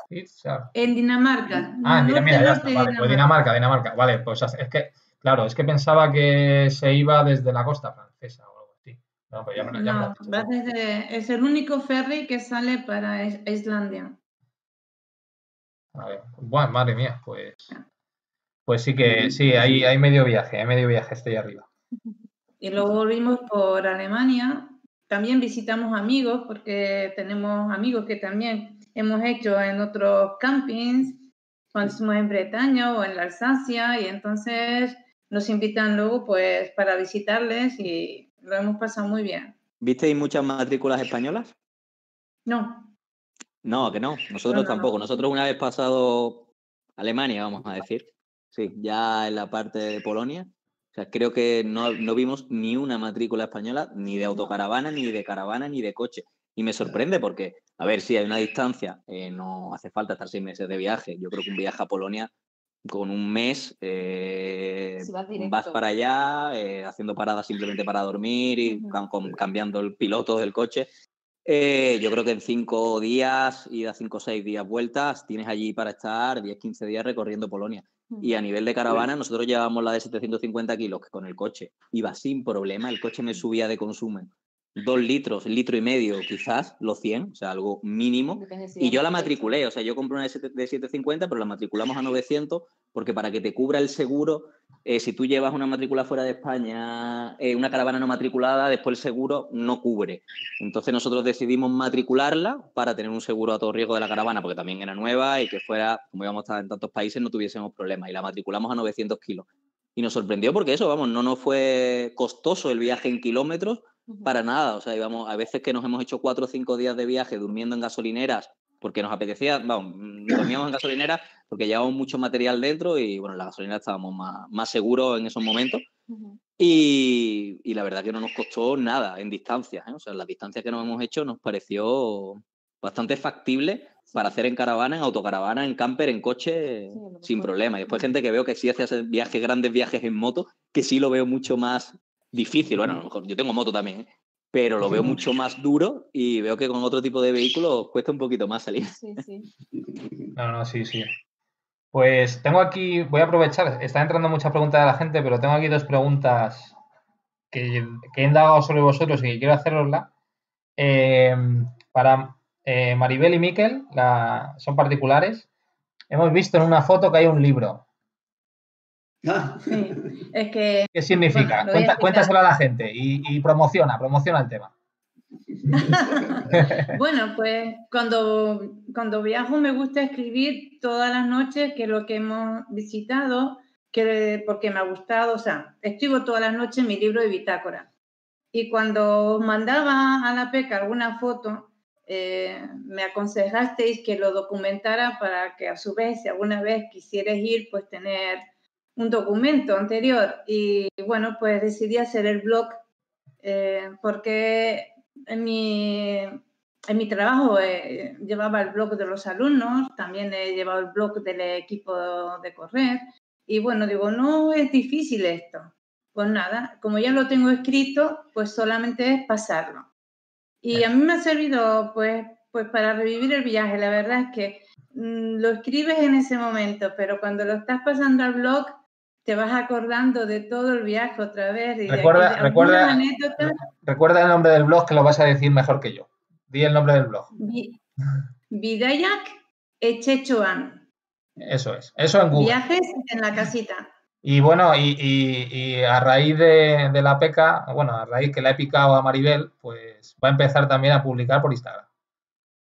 Hirtshals. en Dinamarca. Ah, en Dinamarca, ya está, vale, pues Dinamarca, Dinamarca, vale, pues es que, claro, es que pensaba que se iba desde la costa francesa o algo así. No, pues ya me, lo- ya me lo No, desde- es el único ferry que sale para Is- Islandia. A ver, bueno, madre mía, pues, pues sí que, sí, hay, hay medio viaje, hay medio viaje, estoy arriba. Y luego volvimos por Alemania también visitamos amigos, porque tenemos amigos que también hemos hecho en otros campings, cuando estuvimos en Bretaña o en la Alsacia, y entonces nos invitan luego pues para visitarles y lo hemos pasado muy bien. ¿Visteis muchas matrículas españolas? No, No, que no. Nosotros No, no, no. tampoco. Nosotros una vez pasado Alemania, vamos a decir. Sí, ya en la parte de Polonia. O sea, creo que no, no vimos ni una matrícula española, ni de autocaravana, ni de caravana, ni de coche. Y me sorprende porque, a ver, si hay una distancia, eh, no hace falta estar seis meses de viaje. Yo creo que un viaje a Polonia con un mes eh, Si vas para allá, eh, haciendo paradas simplemente para dormir y cam- cambiando el piloto del coche. Eh, yo creo que en cinco días, ida cinco o seis días vueltas, tienes allí para estar 10, 15 días recorriendo Polonia. Y a nivel de caravana, nosotros llevábamos la de 750 kilos, que con el coche iba sin problema. El coche me subía de consumo dos litros, litro y medio, quizás, los 100, o sea, algo mínimo. Y yo la matriculé, o sea, yo compré una de 750, pero la matriculamos a 900, porque para que te cubra el seguro, eh, si tú llevas una matrícula fuera de España, eh, una caravana no matriculada, después el seguro no cubre. Entonces nosotros decidimos matricularla para tener un seguro a todo riesgo de la caravana, porque también era nueva y que fuera, como íbamos a estar en tantos países, no tuviésemos problemas. Y la matriculamos a 900 kilos. Y nos sorprendió porque eso, vamos, no nos fue costoso el viaje en kilómetros, para nada. O sea, íbamos, a veces que nos hemos hecho cuatro o cinco días de viaje durmiendo en gasolineras porque nos apetecía, vamos, mm, dormíamos en gasolineras porque llevábamos mucho material dentro y bueno, en la gasolinera estábamos más, más seguros en esos momentos. Ujú. Y, y la verdad que no nos costó nada en distancias. ¿eh? O sea, las distancias que nos hemos hecho nos pareció bastante factible para hacer en caravana, en autocaravana, en camper, en coche, Sí, sin problema. Y después gente que veo que sí hace viajes, grandes viajes en moto, que sí lo veo mucho más difícil. Bueno, a lo mejor yo tengo moto también, ¿eh? Pero lo veo mucho más duro y veo que con otro tipo de vehículos cuesta un poquito más salir. Sí, sí. No, no, sí, sí. Pues tengo aquí, voy a aprovechar, está entrando mucha pregunta de la gente, pero tengo aquí dos preguntas que, que he indagado sobre vosotros y que quiero hacerosla. Eh, para eh, Maribel y Miquel, la- son particulares. Hemos visto en una foto que hay un libro. Ah, sí. Es que ¿Qué significa? Bueno, Cuenta- cuéntaselo a la gente y, y promociona, promociona el tema. Bueno, pues cuando, cuando viajo me gusta escribir todas las noches que lo que hemos visitado, que, porque me ha gustado, o sea, escribo todas las noches mi libro de bitácora. Y cuando os mandaba a la PECA alguna foto, eh, me aconsejasteis que lo documentara para que a su vez, si alguna vez quisierais ir, pues tener un documento anterior. Y bueno, pues decidí hacer el blog eh, porque en mi, en mi trabajo eh, llevaba el blog de los alumnos, también he llevado el blog del equipo de correr y bueno, digo, no es difícil esto. Pues nada, como ya lo tengo escrito, pues solamente es pasarlo. Y a mí me ha servido pues, pues para revivir el viaje. La verdad es que mm, lo escribes en ese momento, pero cuando lo estás pasando al blog, te vas acordando de todo el viaje otra vez. Y de Recuerda- aquella- recuerda- algunas anécdotas. Recuerda el nombre del blog que lo vas a decir mejor que yo. Di el nombre del blog. Bidayak Echechoan. Eso es. Eso en Google. Viajes en la casita. Y bueno, y, y- y a raíz de, de la peca, bueno, a raíz que la he picado a Maribel, pues va a empezar también a publicar por Instagram.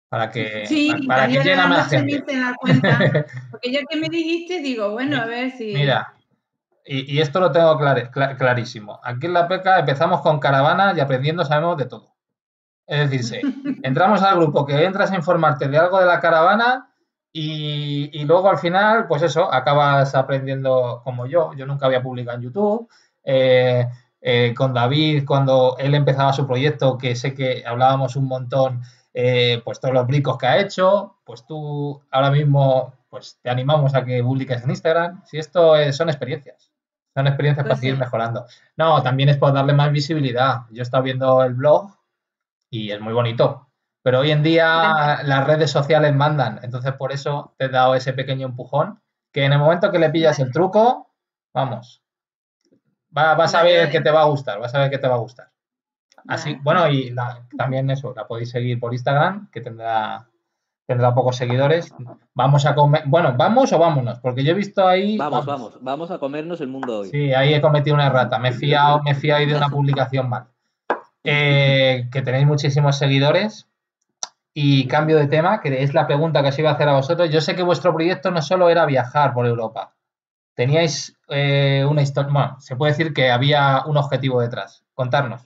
Para que, Sí, para que ayer llegue más gente. la cuenta. Porque ya que me dijiste, digo, bueno, a ver si. Mira, y, y esto lo tengo clar- cla- clarísimo. Aquí en la peca empezamos con caravana y aprendiendo sabemos de todo. Es decir, sí, entramos al grupo que entras a informarte de algo de la caravana y, y luego al final, pues eso, acabas aprendiendo como yo. Yo nunca había publicado en YouTube. Eh, eh, con David, cuando él empezaba su proyecto, que sé que hablábamos un montón, eh, pues todos los bricos que ha hecho, pues tú ahora mismo pues te animamos a que publiques en Instagram. Si esto es- son experiencias, son experiencias Pues para seguir sí. mejorando. No, también es por darle más visibilidad. Yo he estado viendo el blog y es muy bonito. Pero hoy en día las redes sociales mandan, entonces por eso te he dado ese pequeño empujón, que en el momento que le pillas el truco, vamos, va- vas a ver que te va a gustar, vas a ver que te va a gustar. Así, bueno, y la- también eso, la podéis seguir por Instagram, que tendrá, tendrá pocos seguidores. Vamos a comer, bueno, vamos o vámonos, porque yo he visto ahí. Vamos, vamos, vamos a comernos el mundo hoy. Sí, ahí he cometido una errata, me he fiado, me he fiado ahí de una publicación mal. eh, que tenéis muchísimos seguidores. Y cambio de tema, que es la pregunta que os iba a hacer a vosotros. Yo sé que vuestro proyecto no solo era viajar por Europa. Teníais eh, una historia, bueno, se puede decir que había un objetivo detrás. Contarnos.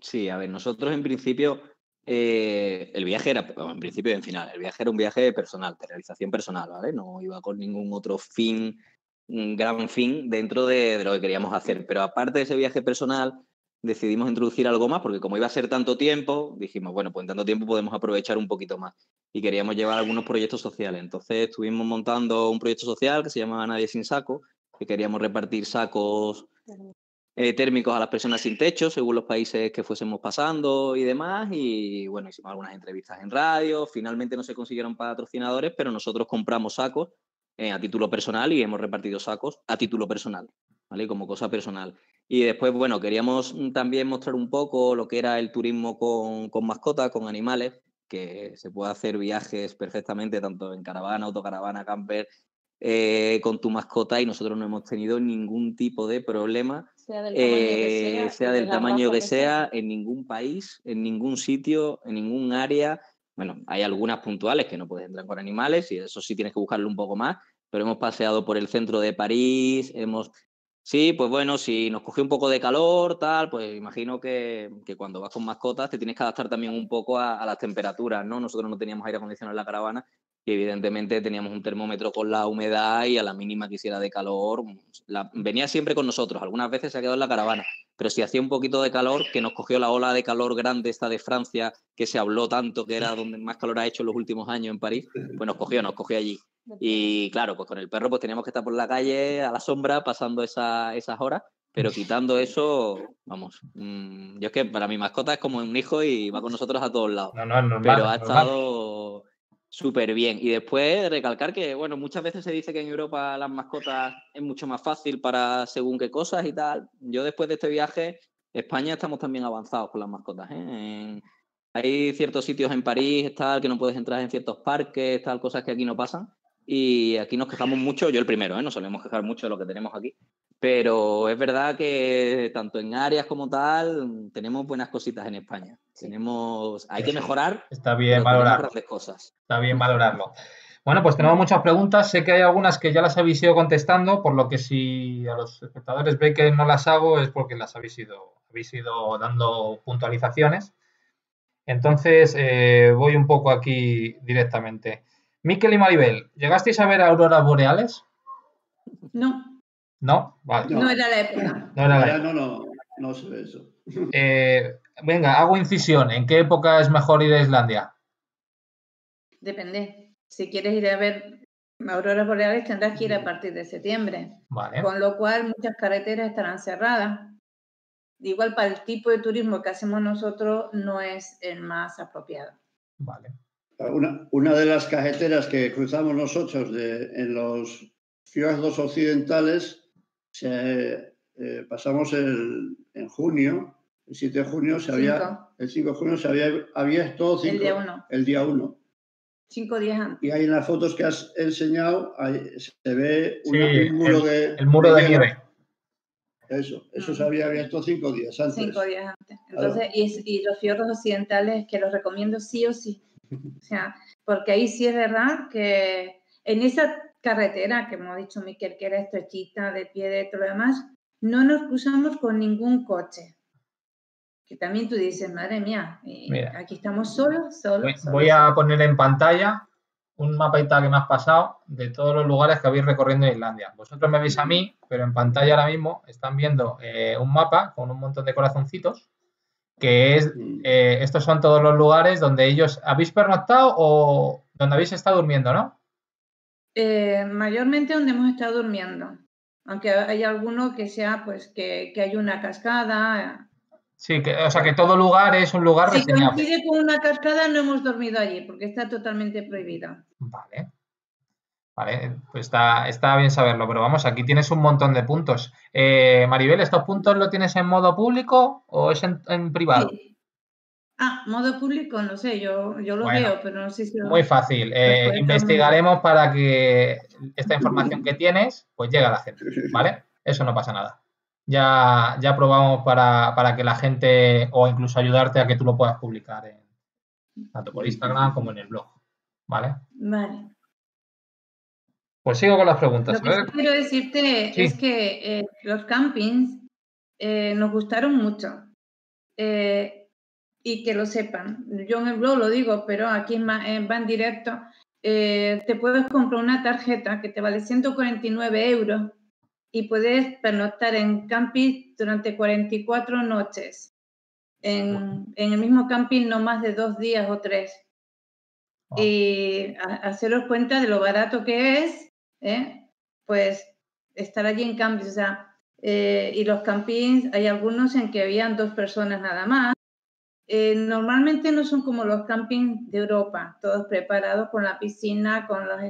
Sí, a ver, nosotros en principio, eh, el viaje era, en principio y en final, el viaje era un viaje personal, de realización personal, ¿vale? No iba con ningún otro fin, gran fin dentro de, de lo que queríamos hacer. Pero aparte de ese viaje personal, decidimos introducir algo más, porque como iba a ser tanto tiempo, dijimos, bueno, pues en tanto tiempo podemos aprovechar un poquito más. Y queríamos llevar algunos proyectos sociales. Entonces estuvimos montando un proyecto social que se llamaba Nadie sin saco, que queríamos repartir sacos eh, térmicos a las personas sin techo, según los países que fuésemos pasando y demás. Y bueno, hicimos algunas entrevistas en radio. Finalmente no se consiguieron patrocinadores, pero nosotros compramos sacos eh, a título personal y hemos repartido sacos a título personal, ¿vale? Como cosa personal. Y después, bueno, queríamos también mostrar un poco lo que era el turismo con, con mascotas, con animales, que se puede hacer viajes perfectamente, tanto en caravana, autocaravana, camper, eh, con tu mascota y nosotros no hemos tenido ningún tipo de problema, Sea del tamaño que eh, sea, del tamaño en ningún país, en ningún sitio, en ningún área. Bueno, hay algunas puntuales que no puedes entrar con animales y eso sí tienes que buscarlo un poco más, pero hemos paseado por el centro de París, hemos... Sí, pues bueno, si nos cogió un poco de calor, tal, pues imagino que, que cuando vas con mascotas te tienes que adaptar también un poco a, a las temperaturas, ¿no? Nosotros no teníamos aire acondicionado en la caravana y evidentemente teníamos un termómetro con la humedad y a la mínima que hiciera de calor, la- venía siempre con nosotros, algunas veces se ha quedado en la caravana, pero si hacía un poquito de calor, que nos cogió la ola de calor grande esta de Francia, que se habló tanto, que era donde más calor ha hecho en los últimos años en París, pues nos cogió, nos cogió allí. Y claro, pues con el perro pues teníamos que estar por la calle a la sombra pasando esa- esas horas, pero quitando eso, vamos, mm, yo es que para mi mascota es como un hijo y va con nosotros a todos lados No, no, es normal. pero ha es normal. estado súper bien. Y después recalcar que, bueno, muchas veces se dice que en Europa las mascotas es mucho más fácil para según qué cosas y tal. Yo después de este viaje, España estamos también avanzados con las mascotas. ¿eh? Hay ciertos sitios en París, tal, que no puedes entrar en ciertos parques, tal, cosas que aquí no pasan. Y aquí nos quejamos mucho, yo el primero, ¿eh? nos solemos quejar mucho de lo que tenemos aquí. Pero es verdad que tanto en áreas como tal, tenemos buenas cositas en España. Tenemos, hay que mejorar, Está bien valorarlo. grandes cosas. Está bien valorarlo. Bueno, pues tenemos muchas preguntas. Sé que hay algunas que ya las habéis ido contestando, por lo que si a los espectadores ve que no las hago es porque las habéis ido, habéis ido dando puntualizaciones. Entonces, eh, voy un poco aquí directamente. Miquel y Maribel, ¿llegasteis a ver auroras boreales? No, ¿No? Vale. No. no era la época. No era la Ya no, no, no se ve eso. Eh, venga, hago incisión. ¿En qué época es mejor ir a Islandia? Depende. Si quieres ir a ver auroras boreales tendrás que ir a partir de septiembre, Vale. con lo cual muchas carreteras estarán cerradas. Igual para el tipo de turismo que hacemos nosotros no es el más apropiado. Vale. Una, una de las cajeteras que cruzamos nosotros de- en los fiordos occidentales, se, eh, pasamos el- en junio, el 7 de junio, se había, Cinco. el 5 de junio se había abierto El cinco- día uno, el día 1. cinco días antes. Y ahí en las fotos que has enseñado ahí se ve Sí, un muro de, El muro de hielo. nieve. Eso, eso se Ujú. había abierto cinco días antes. Cinco días antes. Entonces, y, es- y los fiordos occidentales que los recomiendo sí o sí. O sea, porque ahí sí es verdad que en esa carretera que hemos dicho Miquel que era estrechita, de pie de todo lo demás, no nos cruzamos con ningún coche. Que también tú dices, madre mía, y aquí estamos solos, solos. Voy, solos, voy a solos". poner en pantalla un mapita que me has pasado de todos los lugares que habéis recorriendo en Islandia. Vosotros me veis a mí, pero en pantalla ahora mismo están viendo eh, un mapa con un montón de corazoncitos, que es, eh, estos son todos los lugares donde ellos habéis pernoctado o donde habéis estado durmiendo, ¿no? Eh, mayormente donde hemos estado durmiendo. Aunque hay alguno que sea, pues, que, que hay una cascada. Sí, que, o sea que todo lugar es un lugar Si coincide con una cascada, no hemos dormido allí, porque está totalmente prohibida. Vale. Vale, pues está, está bien saberlo, pero vamos, aquí tienes un montón de puntos. Eh, Maribel, ¿estos puntos lo tienes en modo público o es en, en privado? Sí. Ah, modo público, no sé, yo, yo lo Bueno, veo, pero no sé si... lo- Muy fácil. Eh, investigaremos para que esta información que tienes, pues llegue a la gente, ¿vale? Eso no pasa nada. ya, ya probamos para, para que la gente o incluso ayudarte a que tú lo puedas publicar en, tanto por Instagram como en el blog. ¿Vale? Vale. Pues sigo con las preguntas. Lo que A ver. sí quiero decirte Sí. es que eh, los campings eh, nos gustaron mucho. Eh, y que lo sepan. Yo en el blog lo digo, pero aquí en Ma- en va en directo. Eh, te puedes comprar una tarjeta que te vale 149 euros y puedes pernoctar en camping durante 44 noches. En, en el mismo camping no más de dos días o tres. Ah. Y a- haceros cuenta de lo barato que es, ¿eh? pues estar allí en camping. O sea, eh, y los campings, hay algunos en que habían dos personas nada más. Eh, normalmente no son como los campings de Europa, todos preparados con la piscina, con los...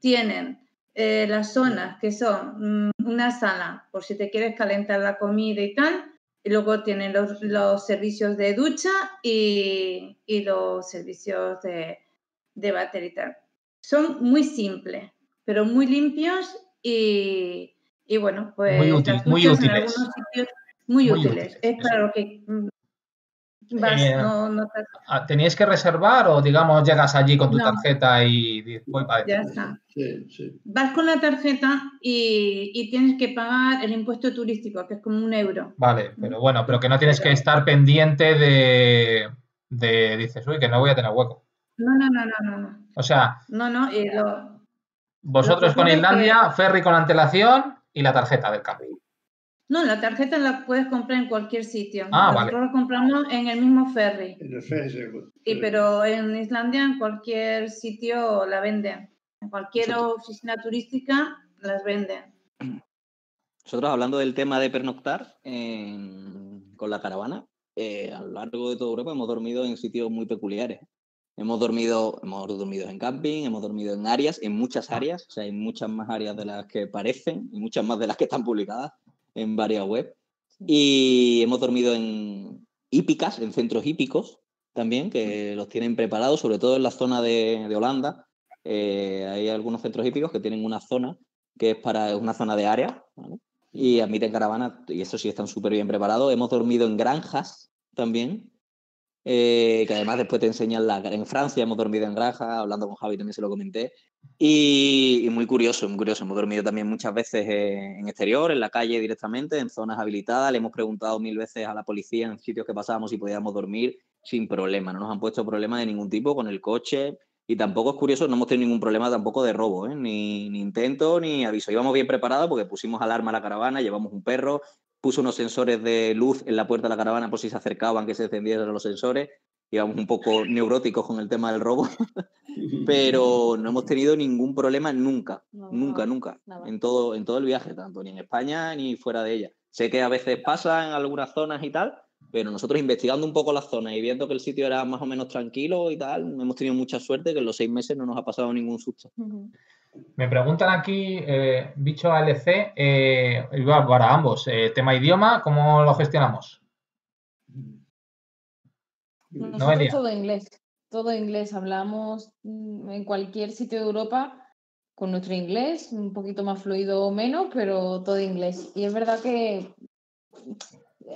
Tienen eh, las zonas que son mm, una sala, por si te quieres calentar la comida y tal, y luego tienen los, los servicios de ducha y, y los servicios de, de váter y tal. Son muy simples, pero muy limpios y, y bueno, pues Muy útil- muy útiles. sitios muy, Muy útiles. útiles, Es para lo que mm, vas, Eh, no, no te- Ah, ¿Teníais que reservar o, digamos, llegas allí con tu No. tarjeta y dices, voy para ya está. Sí, sí. Vas con la tarjeta y, y tienes que pagar el impuesto turístico, que es como un euro. Vale, pero bueno, pero que no tienes que estar pendiente de, de, dices, uy, que no voy a tener hueco. No, no, no, no, no, no. O sea, No, no, y lo- vosotros con Islandia, ferry con antelación y la tarjeta del camping. No, la tarjeta la puedes comprar en cualquier sitio. Ah, Nosotros vale. la compramos en el mismo ferry. En el ferry seguro. Y, pero en Islandia, en cualquier sitio la venden. En cualquier Nosotros- oficina turística las venden. Nosotros hablando del tema de pernoctar en- con la caravana, eh, a lo largo de toda Europa hemos dormido en sitios muy peculiares. Hemos dormido, hemos dormido en camping, hemos dormido en áreas, en muchas áreas, o sea, hay muchas más áreas de las que parecen y muchas más de las que están publicadas en varias webs. Y hemos dormido en hípicas, en centros hípicos también, que los tienen preparados, sobre todo en la zona de, de Holanda. Eh, hay algunos centros hípicos que tienen una zona que es para una zona de área, ¿vale? y admiten caravanas, y eso sí están súper bien preparados. Hemos dormido en granjas también, eh, que además después te enseñan la... En Francia hemos dormido en granjas, hablando con Javi también se lo comenté, y, y muy curioso, muy curioso. Hemos dormido también muchas veces eh, en exterior, en la calle directamente, en zonas habilitadas. Le hemos preguntado mil veces a la policía en sitios que pasábamos si podíamos dormir sin problema. No nos han puesto problema de ningún tipo con el coche. Y tampoco es curioso, no hemos tenido ningún problema tampoco de robo, ¿eh? ni, ni intento, ni aviso. Íbamos bien preparados porque pusimos alarma a la caravana, llevamos un perro, puso unos sensores de luz en la puerta de la caravana por si se acercaban que se encendieran los sensores. Íbamos un poco neuróticos con el tema del robo, pero no hemos tenido ningún problema nunca, No, nunca, no, nunca, nada. en todo, en todo el viaje, tanto ni en España ni fuera de ella. Sé que a veces pasa en algunas zonas y tal, pero nosotros investigando un poco las zonas y viendo que el sitio era más o menos tranquilo y tal, hemos tenido mucha suerte que en los seis meses no nos ha pasado ningún susto. Ujú. Me preguntan aquí, eh, bicho ALC, eh, para ambos, eh, tema idioma, ¿cómo lo gestionamos? Nosotros Noelia. todo inglés, todo inglés. Hablamos mm, en cualquier sitio de Europa con nuestro inglés, un poquito más fluido o menos, pero todo inglés. Y es verdad que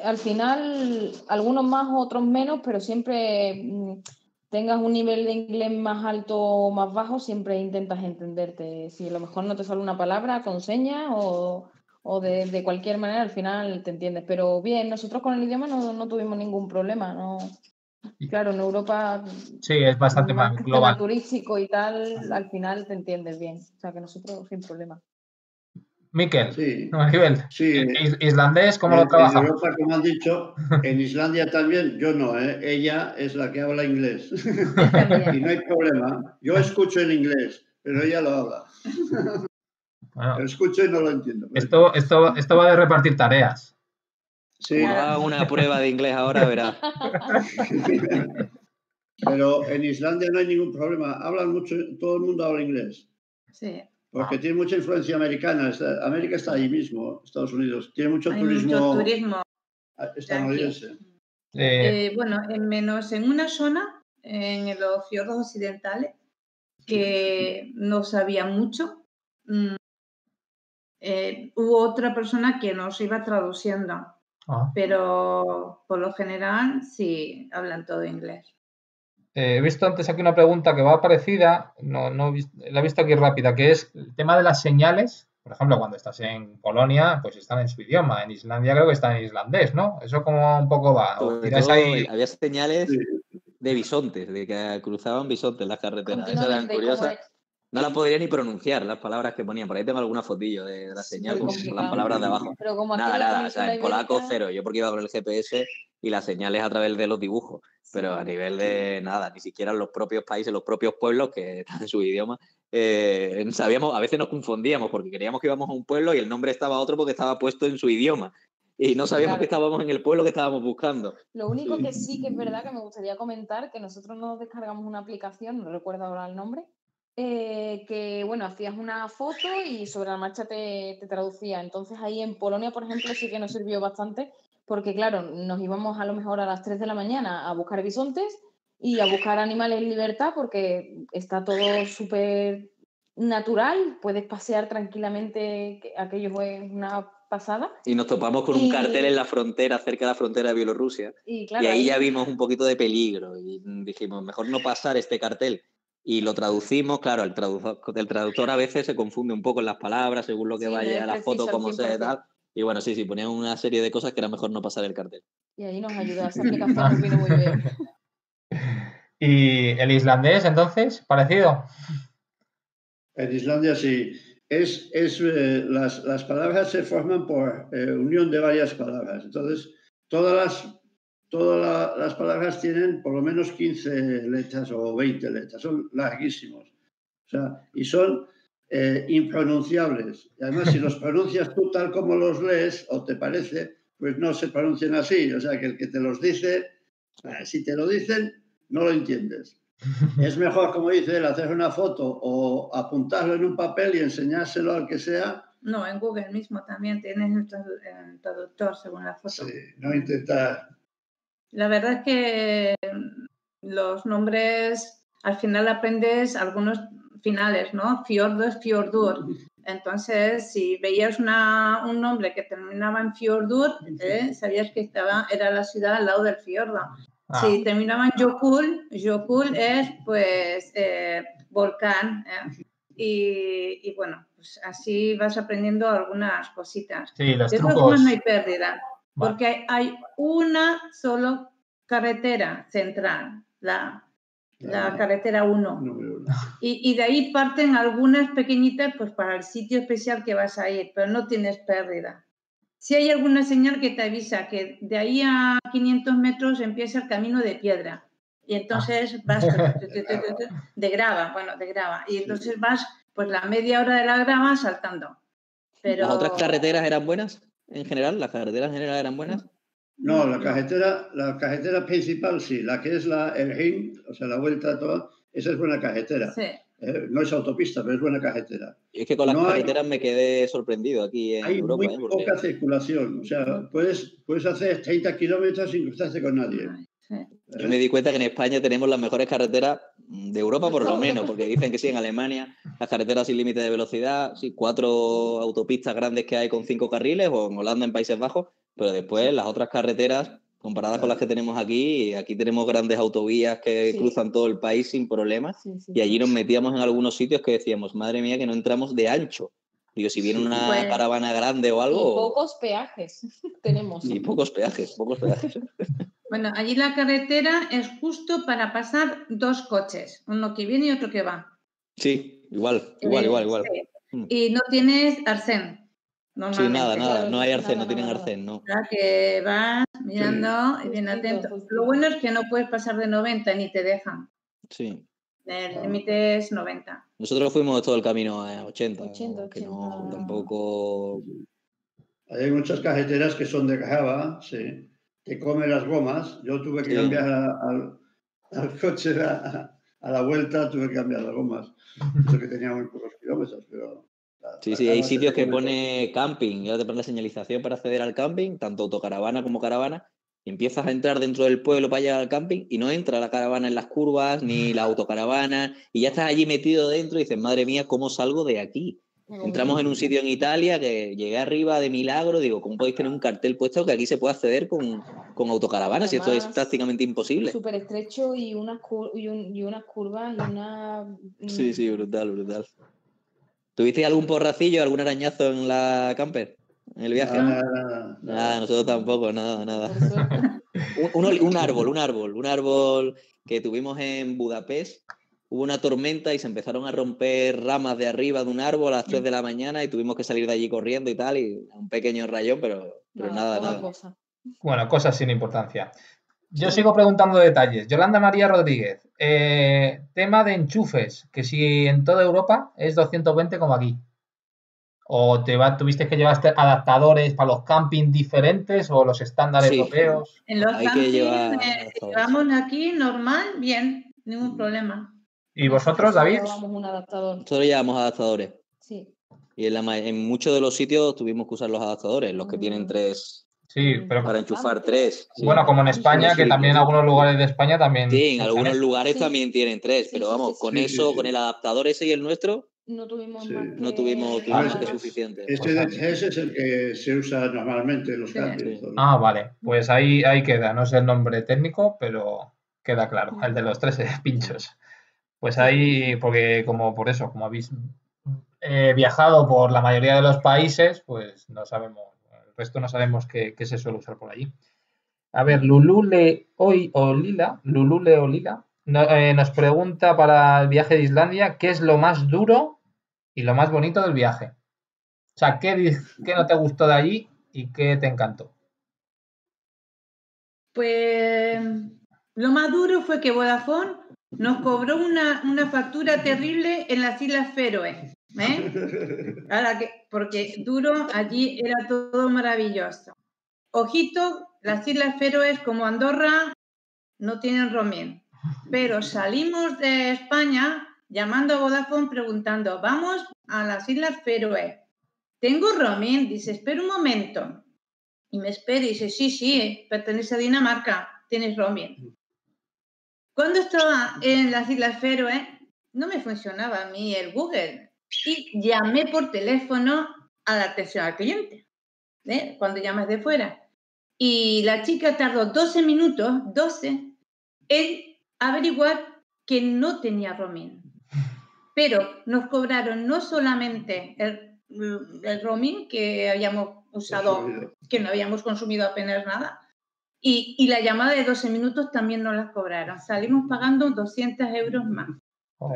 al final, algunos más, otros menos, pero siempre mm, tengas un nivel de inglés más alto o más bajo, siempre intentas entenderte. Si a lo mejor no te sale una palabra con señas o, o de, de cualquier manera, al final te entiendes. Pero bien, nosotros con el idioma no, no tuvimos ningún problema. No. Claro, en Europa, Sí, es bastante más global. turístico y tal, al final te entiendes bien. O sea que nosotros sin problema. Miquel, Sí, Maribel, sí. is- islandés, ¿cómo en, lo en trabajamos? Europa, como han dicho, en Islandia también, yo no, ¿eh? ella es la que habla inglés. Y no hay problema. Yo escucho en inglés, pero ella lo habla. Bueno, Lo escucho y no lo entiendo. esto, esto, esto va de repartir tareas. Sí, haga una prueba de inglés ahora, verás. pero en Islandia no hay ningún problema. Hablan mucho, todo el mundo habla inglés. Sí. Porque tiene mucha influencia americana. Está- América está ahí mismo, Estados Unidos. Tiene mucho Hay turismo, mucho turismo. estadounidense. Eh, Eh, bueno, en menos en una zona, en los fiordos occidentales, que no sabía mucho. mm, eh, hubo otra persona que nos iba traduciendo, Ah. pero por lo general sí hablan todo inglés. Eh, he visto antes aquí una pregunta que va parecida, no, no la he visto aquí rápida, que es el tema de las señales. Por ejemplo, cuando estás en Polonia, pues están en su idioma. En Islandia creo que están en islandés, ¿no? Eso como un poco va. ¿O Sobre tiráis todo, ahí? había señales de bisontes, de que cruzaban bisontes las carreteras. Esas eran curiosas. No las podría ni pronunciar las palabras que ponían. Por ahí tengo alguna fotillo de, la señal con, con las palabras de abajo. Pero como Nada, la nada. O sea, en polaco cero. Yo porque iba con el GPS y las señales a través de los dibujos. Pero a nivel de nada, ni siquiera los propios países, los propios pueblos que están en su idioma, eh, sabíamos, a veces nos confundíamos porque creíamos que íbamos a un pueblo y el nombre estaba otro porque estaba puesto en su idioma. Y no sabíamos Claro. que estábamos en el pueblo que estábamos buscando. Lo único que sí que es verdad que me gustaría comentar, que nosotros nos descargamos una aplicación, no recuerdo ahora el nombre, eh, que bueno, hacías una foto y sobre la marcha te, te traducía. Entonces ahí en Polonia, por ejemplo, sí que nos sirvió bastante, porque claro, nos íbamos a lo mejor a las 3 de la mañana a buscar bisontes y a buscar animales en libertad, porque está todo súper natural, puedes pasear tranquilamente, que aquello es una pasada. Y nos topamos con un cartel en la frontera, cerca de la frontera de Bielorrusia. Y claro, y ahí ya vimos un poquito de peligro y dijimos, mejor no pasar este cartel. Y lo traducimos, claro, el traductor, el traductor a veces se confunde un poco en las palabras, según lo que Sí, vaya a la foto, como sea y 100%. tal. Y bueno, sí, sí, ponían una serie de cosas que era mejor no pasar el cartel. Y ahí nos ayudó, esa aplicación vino muy bien. ¿Y el islandés, entonces? ¿Parecido? En Islandia sí. Es, es, eh, las, las palabras se forman por eh, unión de varias palabras. Entonces, todas las, todas la- las palabras tienen por lo menos 15 letras o 20 letras. Son larguísimos. O sea, y son eh, impronunciables. Y además, si los pronuncias tú tal como los lees o te parece, pues no se pronuncian así. O sea, que el que te los dice, eh, si te lo dicen, no lo entiendes. Es mejor, como dice él, hacer una foto o apuntarlo en un papel y enseñárselo al que sea. No, en Google mismo también tienes el el traductor según la foto. Sí, no intentar. La verdad es que mm, los nombres, al final aprendes algunos finales, ¿no? Fiordo es Fjordur. Entonces, si veías una- un nombre que terminaba en Fjordur, ¿eh? sabías que estaba, era la ciudad al lado del fiordo. Ah, Si terminaba en Jokul, Jokul es pues eh, volcán. ¿eh? Y, y bueno, pues así vas aprendiendo algunas cositas. sí, los trucos. no hay pérdida, Vale. porque hay, una solo carretera central, la, la carretera 1. Número uno. Y, y de ahí parten algunas pequeñitas pues para el sitio especial que vas a ir, pero no tienes pérdida. Si hay alguna señal que te avisa que de ahí a 500 metros empieza el camino de piedra. Y entonces vas de grava, bueno, de grava. Y entonces vas pues la media hora de la grava saltando. Pero... ¿Las otras carreteras eran buenas en general? ¿Las carreteras en general eran buenas? No, la carretera, la carretera principal sí, la que es la el ring, o sea, la vuelta toda, esa es buena carretera. Sí. Eh, no es autopista, pero es buena carretera. Y es que con las No hay- carreteras me quedé sorprendido aquí en Hay Europa. muy ¿eh? Porque- poca circulación, o sea, puedes, puedes hacer 30 kilómetros sin cruzarse con nadie. Yo me di cuenta que en España tenemos las mejores carreteras de Europa, por lo menos, porque dicen que sí, en Alemania las carreteras sin límite de velocidad, sí, cuatro autopistas grandes que hay con cinco carriles, o en Holanda, en Países Bajos, pero después las otras carreteras, comparadas con las que tenemos aquí, aquí tenemos grandes autovías que Sí. cruzan todo el país sin problemas, Sí, sí. y allí nos metíamos en algunos sitios que decíamos, madre mía, que no entramos de ancho. Digo, si viene una caravana grande o Y algo, pocos peajes tenemos. y pocos peajes, pocos peajes. Bueno, allí la carretera es justo para pasar dos coches, uno que viene y otro que va. Sí, igual, igual, igual, igual. sí. Mm. Y no tienes arcén. Sí, nada, nada, no hay arcén, no tienen arcén, no. ¿verdad? Que vas mirando y bien atento. Lo bueno es que no puedes pasar de 90 ni te dejan. Sí. El límite es 90. Nosotros fuimos todo el camino a 80, 80, que no 80. tampoco. Hay muchas carreteras que son de grava, sí, que come las gomas. Yo tuve que Sí. cambiar a- al, al coche a, a la vuelta, tuve que cambiar las gomas. Eso que tenía muy pocos kilómetros, pero... la- Sí, la sí, hay sitios que pone camping, y ahora te pone la señalización para acceder al camping, tanto autocaravana como caravana, y empiezas a entrar dentro del pueblo para llegar al camping y no entra la caravana en las curvas, ni la autocaravana, y ya estás allí metido dentro y dices, madre mía, ¿cómo salgo de aquí? Entramos en un sitio en Italia que llegué arriba de milagro, digo, ¿cómo podéis tener un cartel puesto que aquí se puede acceder con, con autocaravanas? Si esto es prácticamente imposible. Súper estrecho y unas, y, un- y unas curvas y una... mm, Sí, sí, brutal, brutal. ¿Tuvisteis algún porracillo, algún arañazo en la camper? ¿En el viaje? Nada, nada, Nada, nosotros tampoco, nada, nada. Un, un árbol, un árbol, un árbol que tuvimos en Budapest. Hubo una tormenta y se empezaron a romper ramas de arriba de un árbol a las 3 de la mañana y tuvimos que salir de allí corriendo y tal, y un pequeño rayón, pero, pero nada, nada. cosa. Bueno, cosas sin importancia. Yo sigo preguntando detalles. Yolanda María Rodríguez, eh, tema de enchufes, que si en toda Europa es 220 como aquí. ¿O te va, tuviste que llevar adaptadores para los camping diferentes o los estándares Sí. europeos? En los Hay que campings, llevar eh, llevamos aquí normal, bien, ningún problema. ¿Y vosotros, David? Llevábamos un adaptador. Nosotros llevamos adaptadores. Sí. Y en, la en muchos de los sitios tuvimos que usar los adaptadores, los que Mm. tienen tres, Sí, pero para enchufar tres. sí. bueno, como en España, Sí, que sí, también en algunos lugares de España también. Sí, en algunos lugares Sí. también tienen tres, Sí, pero vamos, sí, sí. con Sí, eso, sí, con el adaptador ese y el nuestro, No tuvimos Sí. más no tuvimos, más que suficiente. Este TGS es el que se usa normalmente en los Sí. Sí. Ah, vale. Pues ahí, ahí queda. No sé el nombre técnico, pero queda claro. El de los tres pinchos. Pues ahí, porque como por eso, como habéis eh, viajado por la mayoría de los países, pues no sabemos, el resto no sabemos qué, qué se suele usar por allí. A ver, Lulule hoy o Lila, Lulule o Lila, no- eh, nos pregunta para el viaje de Islandia, ¿qué es lo más duro y lo más bonito del viaje? O sea, ¿qué, qué no te gustó de allí y qué te encantó? Pues lo más duro fue que Vodafone nos cobró una, una factura terrible en las Islas Feroe. ¿eh? Ahora que, porque duro, allí era todo maravilloso. Ojito, las Islas Feroes como Andorra no tienen roaming. Pero salimos de España llamando a Vodafone preguntando, vamos a las Islas Feroe. Tengo roaming, dice, espera un momento. Y me espera y dice, sí, sí, pertenece a Dinamarca, tienes roaming. Cuando estaba en las Islas Feroe, no me funcionaba a mí el Google. Y llamé por teléfono a la atención al cliente, ¿eh? cuando llamas de fuera. Y la chica tardó 12 minutos, 12, en averiguar que no tenía roaming. Pero nos cobraron no solamente el, el roaming que habíamos usado, que no habíamos consumido apenas nada, y, y la llamada de 12 minutos también nos la cobraron. Salimos pagando 200 euros más. Oh.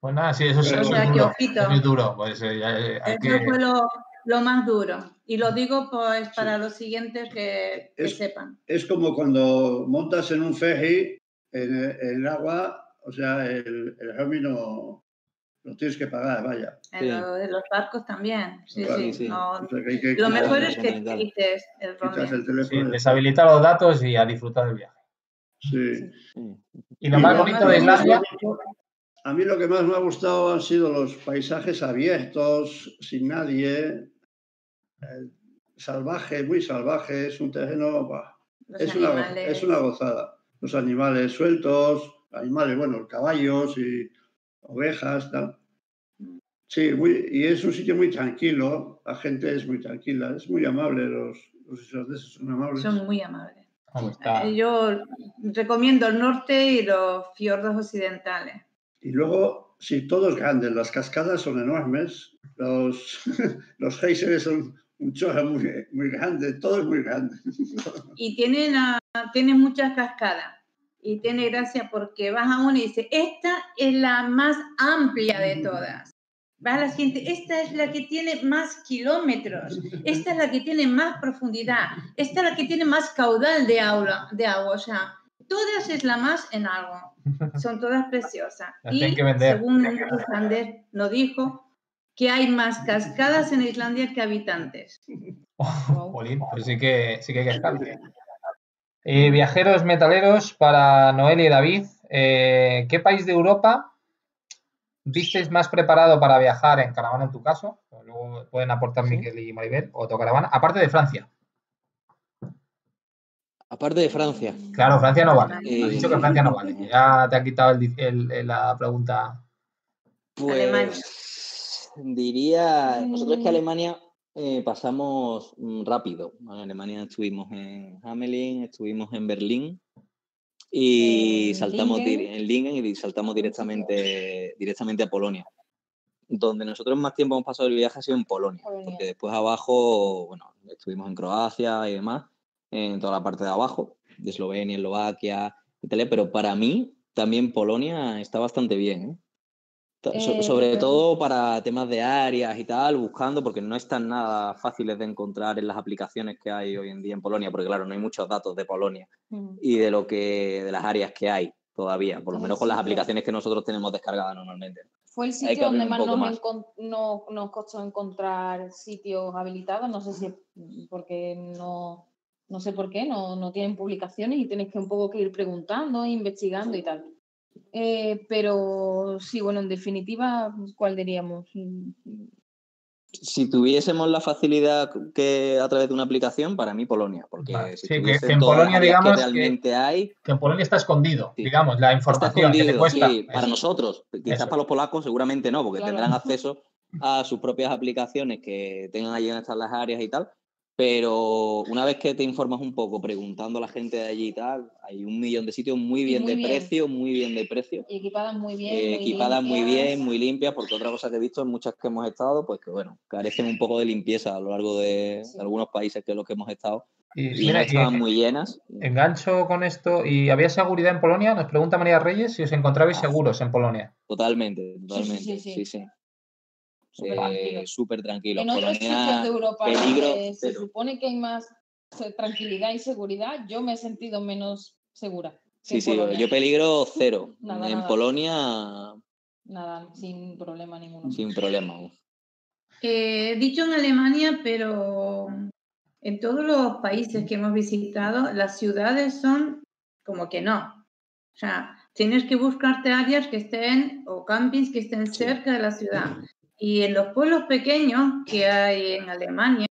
Pues nada, sí, eso, es- eso duro. es duro. Pues eh, eh, hay Eso que- fue lo, lo más duro. Y lo digo pues para los siguientes que, que Es- sepan. Es como cuando montas en un ferry en, el- en el agua, o sea, el, el lo tienes que pagar, vaya. En, Sí. lo- los barcos también. Sí, Claro, sí, sí. no- O sea, que hay que lo mejor no es que quites el roaming. el sí, teléfono. deshabilitar los datos y a disfrutar del viaje. Sí. Sí. Y lo más Lo bonito de Islandia, A mí lo que más me ha gustado han sido los paisajes abiertos, sin nadie, eh, salvaje, muy salvaje, es un terreno, es, una, es una gozada. Los animales sueltos, animales, bueno, caballos y ovejas, tal. Sí, muy- y es un sitio muy tranquilo, la gente es muy tranquila, es muy amable, los, los islandeses son amables. Son muy amables. ¿cómo está? Eh, Yo recomiendo el norte y los fiordos occidentales. Y luego, sí, todo es grande, las cascadas son enormes, los, los geysers son un chorro muy, muy grande, todo es muy grande. Y tienen, tienen muchas cascadas. Y tiene gracia porque vas a una y dices, esta es la más amplia de todas. Va a la siguiente, esta es la que tiene más kilómetros, esta es la que tiene más profundidad, esta es la que tiene más caudal de agua, de agua. O sea, todas es la más en algo. Son todas preciosas. Las Y que según un islandés nos dijo que hay más cascadas en Islandia que habitantes. Oh, jolín, pues sí que, sí que hay estar. Eh, viajeros metaleros para Noel y David, eh, ¿qué país de Europa visteis más preparado para viajar en caravana en tu caso? Luego pueden aportar Sí. Miquel y Maribel, o autocaravana, aparte de Francia. Aparte de Francia. Claro, Francia no vale. Eh, Has dicho que Francia no vale. Ya te ha quitado el di- el- el- la pregunta. Alemania. Pues diría, nosotros que. Alemania eh, pasamos mm, rápido. En Alemania estuvimos en Hamelin, estuvimos en Berlín y En saltamos Lingen. en Lingen y saltamos directamente, directamente a Polonia. Donde nosotros más tiempo hemos pasado el viaje ha sido en Polonia, Polonia. porque después abajo, bueno, estuvimos en Croacia y demás, en toda la parte de abajo, de Eslovenia, Eslovaquia, Italia, pero para mí también Polonia está bastante bien. ¿eh? So- Eh, sobre todo para temas de áreas y tal, buscando, porque no están nada fáciles de encontrar en las aplicaciones que hay hoy en día en Polonia, porque claro, no hay muchos datos de Polonia Mm. y de lo que de las áreas que hay todavía, por lo menos con las aplicaciones que nosotros tenemos descargadas normalmente. Fue el sitio donde más nos, más. no- nos costó encontrar sitios habilitados. No sé si porque no, no sé por qué, no, no tienen publicaciones y tienes que un poco que ir preguntando, investigando y tal. Eh, pero sí, bueno, en definitiva, ¿cuál diríamos? Si tuviésemos la facilidad que a través de una aplicación, para mí Polonia, porque Vale, si sí, que- en Polonia, digamos, que que- realmente hay, Que en Polonia está escondido, Sí. digamos, la información que te escondido, cuesta. sí, para Eso. nosotros. Quizás Eso. para los polacos seguramente no, porque Claro. tendrán acceso a sus propias aplicaciones que tengan allí donde están las áreas y tal. Pero una vez que te informas un poco preguntando a la gente de allí y tal, hay un millón de sitios muy bien muy de bien. precio, muy bien de precio. Y equipadas muy bien. eh, muy equipadas muy limpias. bien, muy limpias, porque otra cosa que he visto en muchas que hemos estado, pues que bueno, carecen un poco de limpieza a lo largo de Sí. algunos países que es los que hemos estado Y, y mira, no y estaban muy llenas. engancho con esto. ¿Y había seguridad en Polonia? Nos pregunta María Reyes si os encontrabais Ah. seguros en Polonia. Totalmente, sí, totalmente. sí, Sí, sí. sí. Súper Eh, tranquilo. Súper tranquilo. En otros sitios de Europa peligro donde se supone que hay más eh, tranquilidad y seguridad, yo me he sentido menos segura. Sí, sí, Polonia. yo peligro cero. Nada, en nada. Polonia, Nada, sin problema ninguno. sin problema. Eh, dicho en Alemania, pero en todos los países que hemos visitado, las ciudades son como que no. O sea, tienes que buscarte áreas que estén o campings que estén cerca de la ciudad. Y en los pueblos pequeños que hay en Alemania,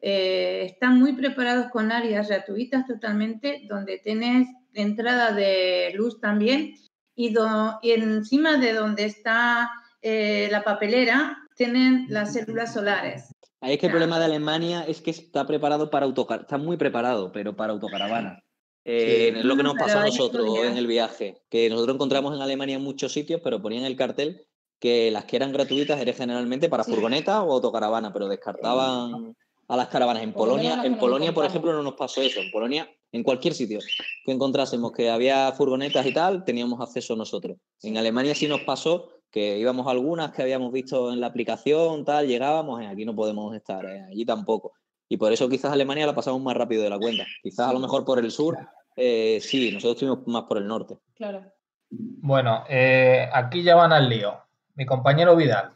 eh, están muy preparados con áreas gratuitas totalmente, donde tienes entrada de luz también y, do- y encima de donde está eh, la papelera tienen las células solares. Ahí es que el problema de Alemania es que está preparado para autocar, está muy preparado, pero para autocaravanas. Eh, Es lo que nos pasó a nosotros en el viaje, que nosotros encontramos en Alemania muchos sitios, pero ponían el cartel que las que eran gratuitas eran generalmente para Sí. furgoneta o autocaravana, pero descartaban a las caravanas. En Polonia, en Polonia, por ejemplo, no nos pasó eso. En Polonia, en cualquier sitio que encontrásemos que había furgonetas y tal, teníamos acceso nosotros. En Alemania sí nos pasó que íbamos a algunas que habíamos visto en la aplicación, tal, llegábamos, eh, aquí no podemos estar, eh, allí tampoco. Y por eso quizás Alemania la pasamos más rápido de la cuenta. Quizás a lo mejor por el sur, eh, sí, nosotros estuvimos más por el norte. Claro. Bueno, eh, aquí ya van al lío. Mi compañero Vidal,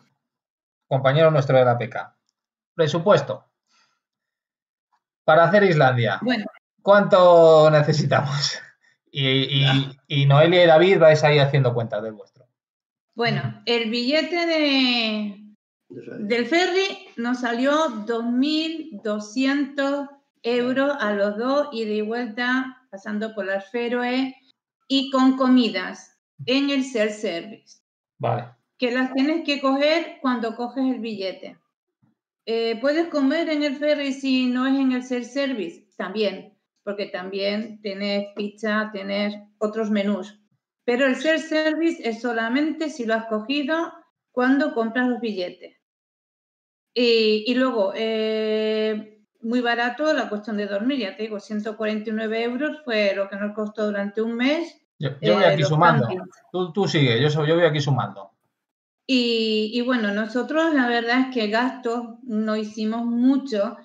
compañero nuestro de la PK. Presupuesto. Para hacer Islandia, Bueno, ¿cuánto necesitamos? Y, y- y Noelia y David vais ahí haciendo cuentas del vuestro. bueno, el billete de, del ferry nos salió 2.200 euros a los dos y de vuelta pasando por las Feroe y con comidas en el self-service, Vale. Que las tienes que coger cuando coges el billete. Eh, ¿Puedes comer en el ferry si no es en el self-service? También, porque también tienes pizza, tienes otros menús. Pero el self-service es solamente si lo has cogido cuando compras los billetes. Y, y luego, eh, muy barato la cuestión de dormir, ya te digo, 149 euros fue lo que nos costó durante un mes. Yo, yo voy eh, aquí sumando. Tú, tú sigue, yo, yo voy aquí sumando. Y, y bueno, nosotros la verdad es que gastos no hicimos mucho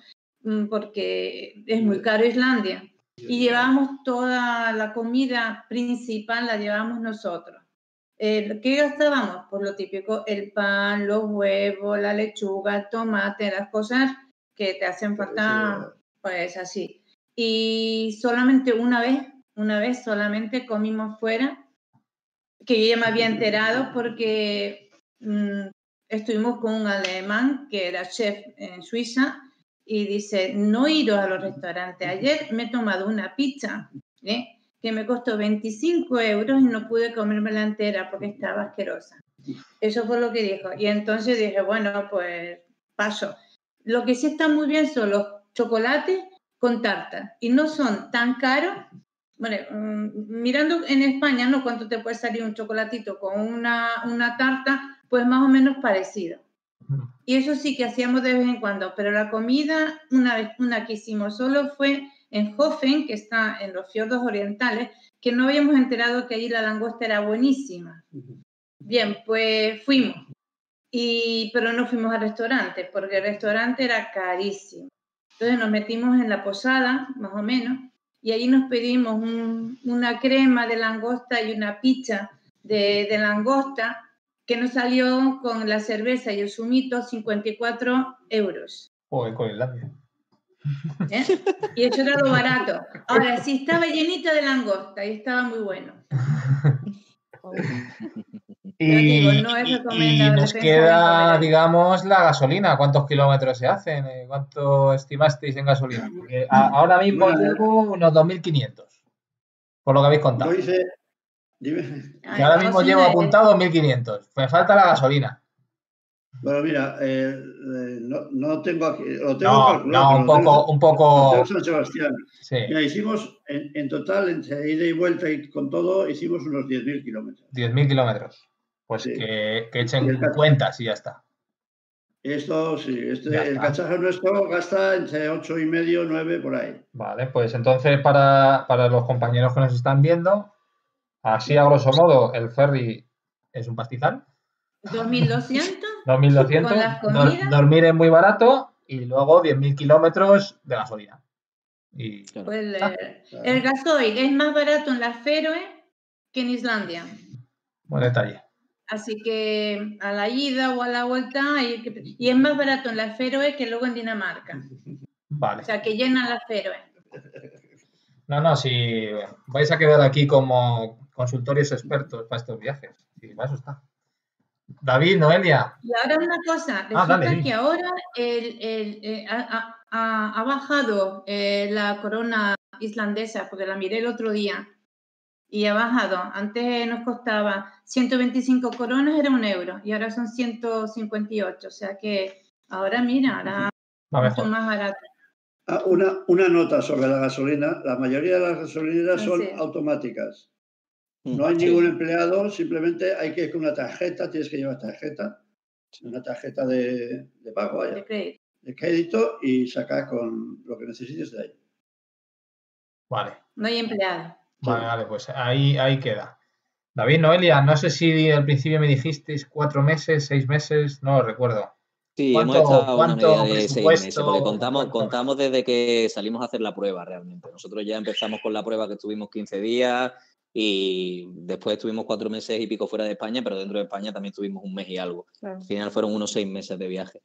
mm, porque es muy caro Islandia. Y llevamos toda la comida principal, la llevamos nosotros. Eh, ¿Qué gastábamos? Por lo típico, el pan, los huevos, la lechuga, el tomate, las cosas que te hacen falta, pues así. Y solamente una vez, una vez solamente comimos fuera, que yo ya me había enterado porque mm, estuvimos con un alemán que era chef en Suiza y dice, no iros a los restaurantes. Ayer me he tomado una pizza ¿eh? que me costó 25 euros y no pude comérmela entera porque estaba asquerosa. Eso fue lo que dijo. Y entonces dije, bueno, pues paso. Lo que sí está muy bien son los chocolates con tarta. Y no son tan caros. Bueno, mm, mirando en España, ¿no? ¿Cuánto te puede salir un chocolatito con una, una tarta? Pues más o menos parecido. Y eso sí que hacíamos de vez en cuando, pero la comida, una vez, una que hicimos solo fue en Hofen, que está en los fiordos orientales, que no habíamos enterado que allí la langosta era buenísima. Bien, pues fuimos, y, pero no fuimos al restaurante, porque el restaurante era carísimo. Entonces nos metimos en la posada, más o menos, y allí nos pedimos un- una crema de langosta y una pizza de, de langosta que nos salió con la cerveza y el zumito 54 euros. Joder, con Islandia. ¿eh? Y eso era lo barato. Ahora, sí estaba llenito de langosta y estaba muy bueno. Y, digo, no es y- y recomendable nos queda, digamos, la gasolina. ¿Cuántos kilómetros se hacen? Eh, ¿Cuánto estimasteis en gasolina? Porque a- ahora mismo llevo unos 2.500, por lo que habéis contado. Yo hice, dime, Que ahora mismo llevo apuntado 2.500. Me falta la gasolina. bueno, mira, eh, eh, no, no tengo aquí, lo tengo No, calculado. no, un tengo- poco, un poco. San Sebastián. Sí, Mira, hicimos en, en total, entre ida y vuelta y con todo, hicimos unos 10.000 kilómetros. 10.000 kilómetros. Pues Sí. que, que echen cuentas y ya está. Esto sí, este, el cacharro nuestro gasta entre 8 y medio, 9 por ahí. Vale, pues entonces para, para los compañeros que nos están viendo, así a grosso modo, el ferry es un pastizal. 2.200 2.200. Con las dormir es muy barato y luego 10.000 kilómetros de gasolina. Y. Pues el, Ah. el gasoil es más barato en las Feroe que en Islandia. buen detalle. Así que a la ida o a la vuelta, que- y es más barato en las Feroe que luego en Dinamarca. Vale. O sea, que llenan las Feroe. No, no, si vais a quedar aquí como consultorios expertos para estos viajes. Y para eso está. David, Noelia. Y ahora una cosa, Ah, dale, resulta di. que ahora el- el, eh, ha, ha- bajado eh, la corona islandesa, porque la miré el otro día, y ha bajado. Antes nos costaba 125 coronas, era un euro, y ahora son 158. O sea que ahora, mira, ahora Va mucho mejor. más barato. Ah, una, una nota sobre la gasolina. La mayoría de las gasolineras Ah, son automáticas. Mm, No hay sí. ningún empleado, simplemente hay que ir con una tarjeta, tienes que llevar tarjeta, una tarjeta de, de pago, vaya, de crédito. de crédito y sacar con lo que necesites de ahí. Vale. No hay empleado. Vale, vale, pues ahí, ahí queda. David, Noelia, no sé si al principio me dijisteis cuatro meses, seis meses, no lo recuerdo. Sí, hemos ¿Cuánto- estado una cuánto media de seis meses, porque contamos, ¿Cuánto? contamos desde que salimos a hacer la prueba realmente. Nosotros ya empezamos con la prueba que estuvimos 15 días y después estuvimos cuatro meses y pico fuera de España, pero dentro de España también estuvimos un mes y algo. Claro. Al final fueron unos seis meses de viaje.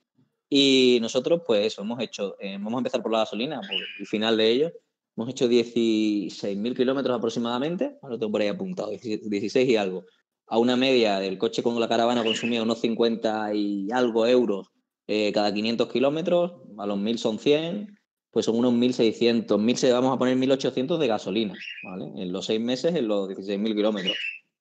Y nosotros, pues eso, hemos hecho, eh, vamos a empezar por la gasolina, por el final de ello. Hemos hecho 16.000 kilómetros aproximadamente, lo tengo por ahí apuntado, 16 y algo. A una media del coche con la caravana consumía unos 50 y algo euros eh, cada 500 kilómetros, a los 1.000 son 100, pues son unos 1.600, 1.000 se vamos a poner 1.800 de gasolina, ¿vale? En los seis meses, en los 16.000 kilómetros.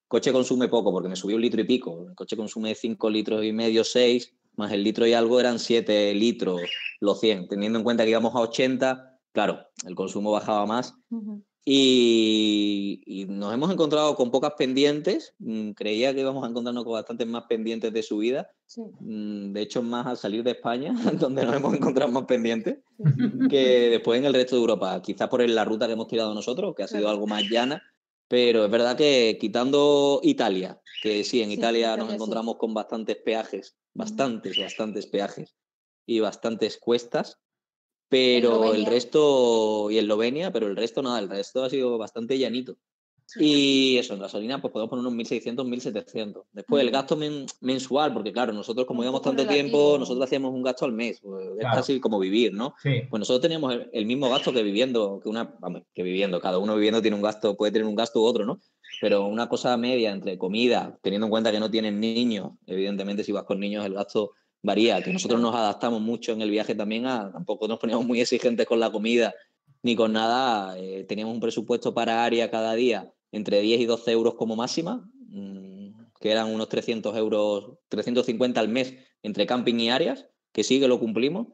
coche consume poco porque me subió un litro y pico. El coche consume 5 litros y medio, 6, más el litro y algo eran 7 litros los 100. Teniendo en cuenta que íbamos a 80, claro, el consumo bajaba más. Ujú. Y, y nos hemos encontrado con pocas pendientes. Mm, Creía que íbamos a encontrarnos con bastantes más pendientes de subida. Sí. Mm, De hecho, más al salir de España, donde nos hemos encontrado más pendientes que después en el resto de Europa. Quizás por la ruta que hemos tirado nosotros, que ha sido Claro. algo más llana. Pero es verdad que quitando Italia, que sí, en Sí, Italia nos Italia sí. encontramos con bastantes peajes, bastantes, bastantes peajes y bastantes cuestas, pero el resto, y Eslovenia, pero el resto nada, el resto ha sido bastante llanito. Y eso, en gasolina, pues podemos poner unos 1.600, 1.700. Después el gasto men- mensual, porque claro, nosotros como poco tanto tiempo, nosotros hacíamos un gasto al mes. pues, es casi como vivir, ¿no? Sí, Pues nosotros teníamos el, el mismo gasto que viviendo, que una, vamos, que viviendo, cada uno viviendo tiene un gasto, puede tener un gasto u otro, ¿no? Pero una cosa media entre comida, teniendo en cuenta que no tienen niños, evidentemente si vas con niños el gasto varía, que nosotros nos adaptamos mucho en el viaje también a, tampoco nos poníamos muy exigentes con la comida ni con nada, eh, teníamos un presupuesto para área cada día entre 10 y 12 euros como máxima, mm, que eran unos 300 euros, 350 al mes entre camping y áreas, que sí que lo cumplimos.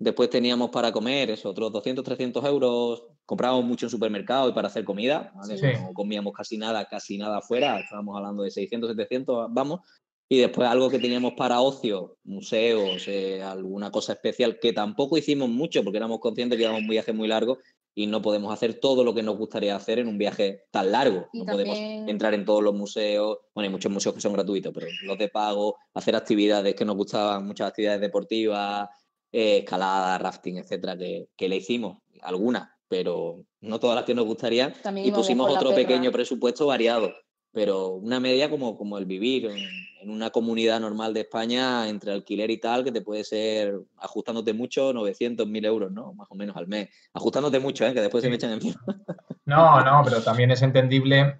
Después teníamos para comer eso, otros 200, 300 euros. Comprábamos mucho en supermercado y para hacer comida. ¿vale? Sí. No comíamos casi nada, casi nada afuera. Estábamos hablando de 600, 700, vamos. Y después algo que teníamos para ocio, museos, eh, alguna cosa especial, que tampoco hicimos mucho porque éramos conscientes que íbamos un viaje muy largo y no podemos hacer todo lo que nos gustaría hacer en un viaje tan largo. Y no podemos entrar en todos los museos. Bueno, hay muchos museos que son gratuitos, pero los de pago, hacer actividades que nos gustaban, muchas actividades deportivas, eh, escalada, rafting, etcétera, que, que le hicimos, algunas, pero no todas las que nos gustarían. También Y pusimos otro pequeño presupuesto variado, pero una media como, como el vivir en, en una comunidad normal de España, entre alquiler y tal, que te puede ser, ajustándote mucho, 900, 1000 euros, ¿no? Más o menos al mes. Ajustándote mucho, ¿eh? Que después se me echan encima. No, no, pero también es entendible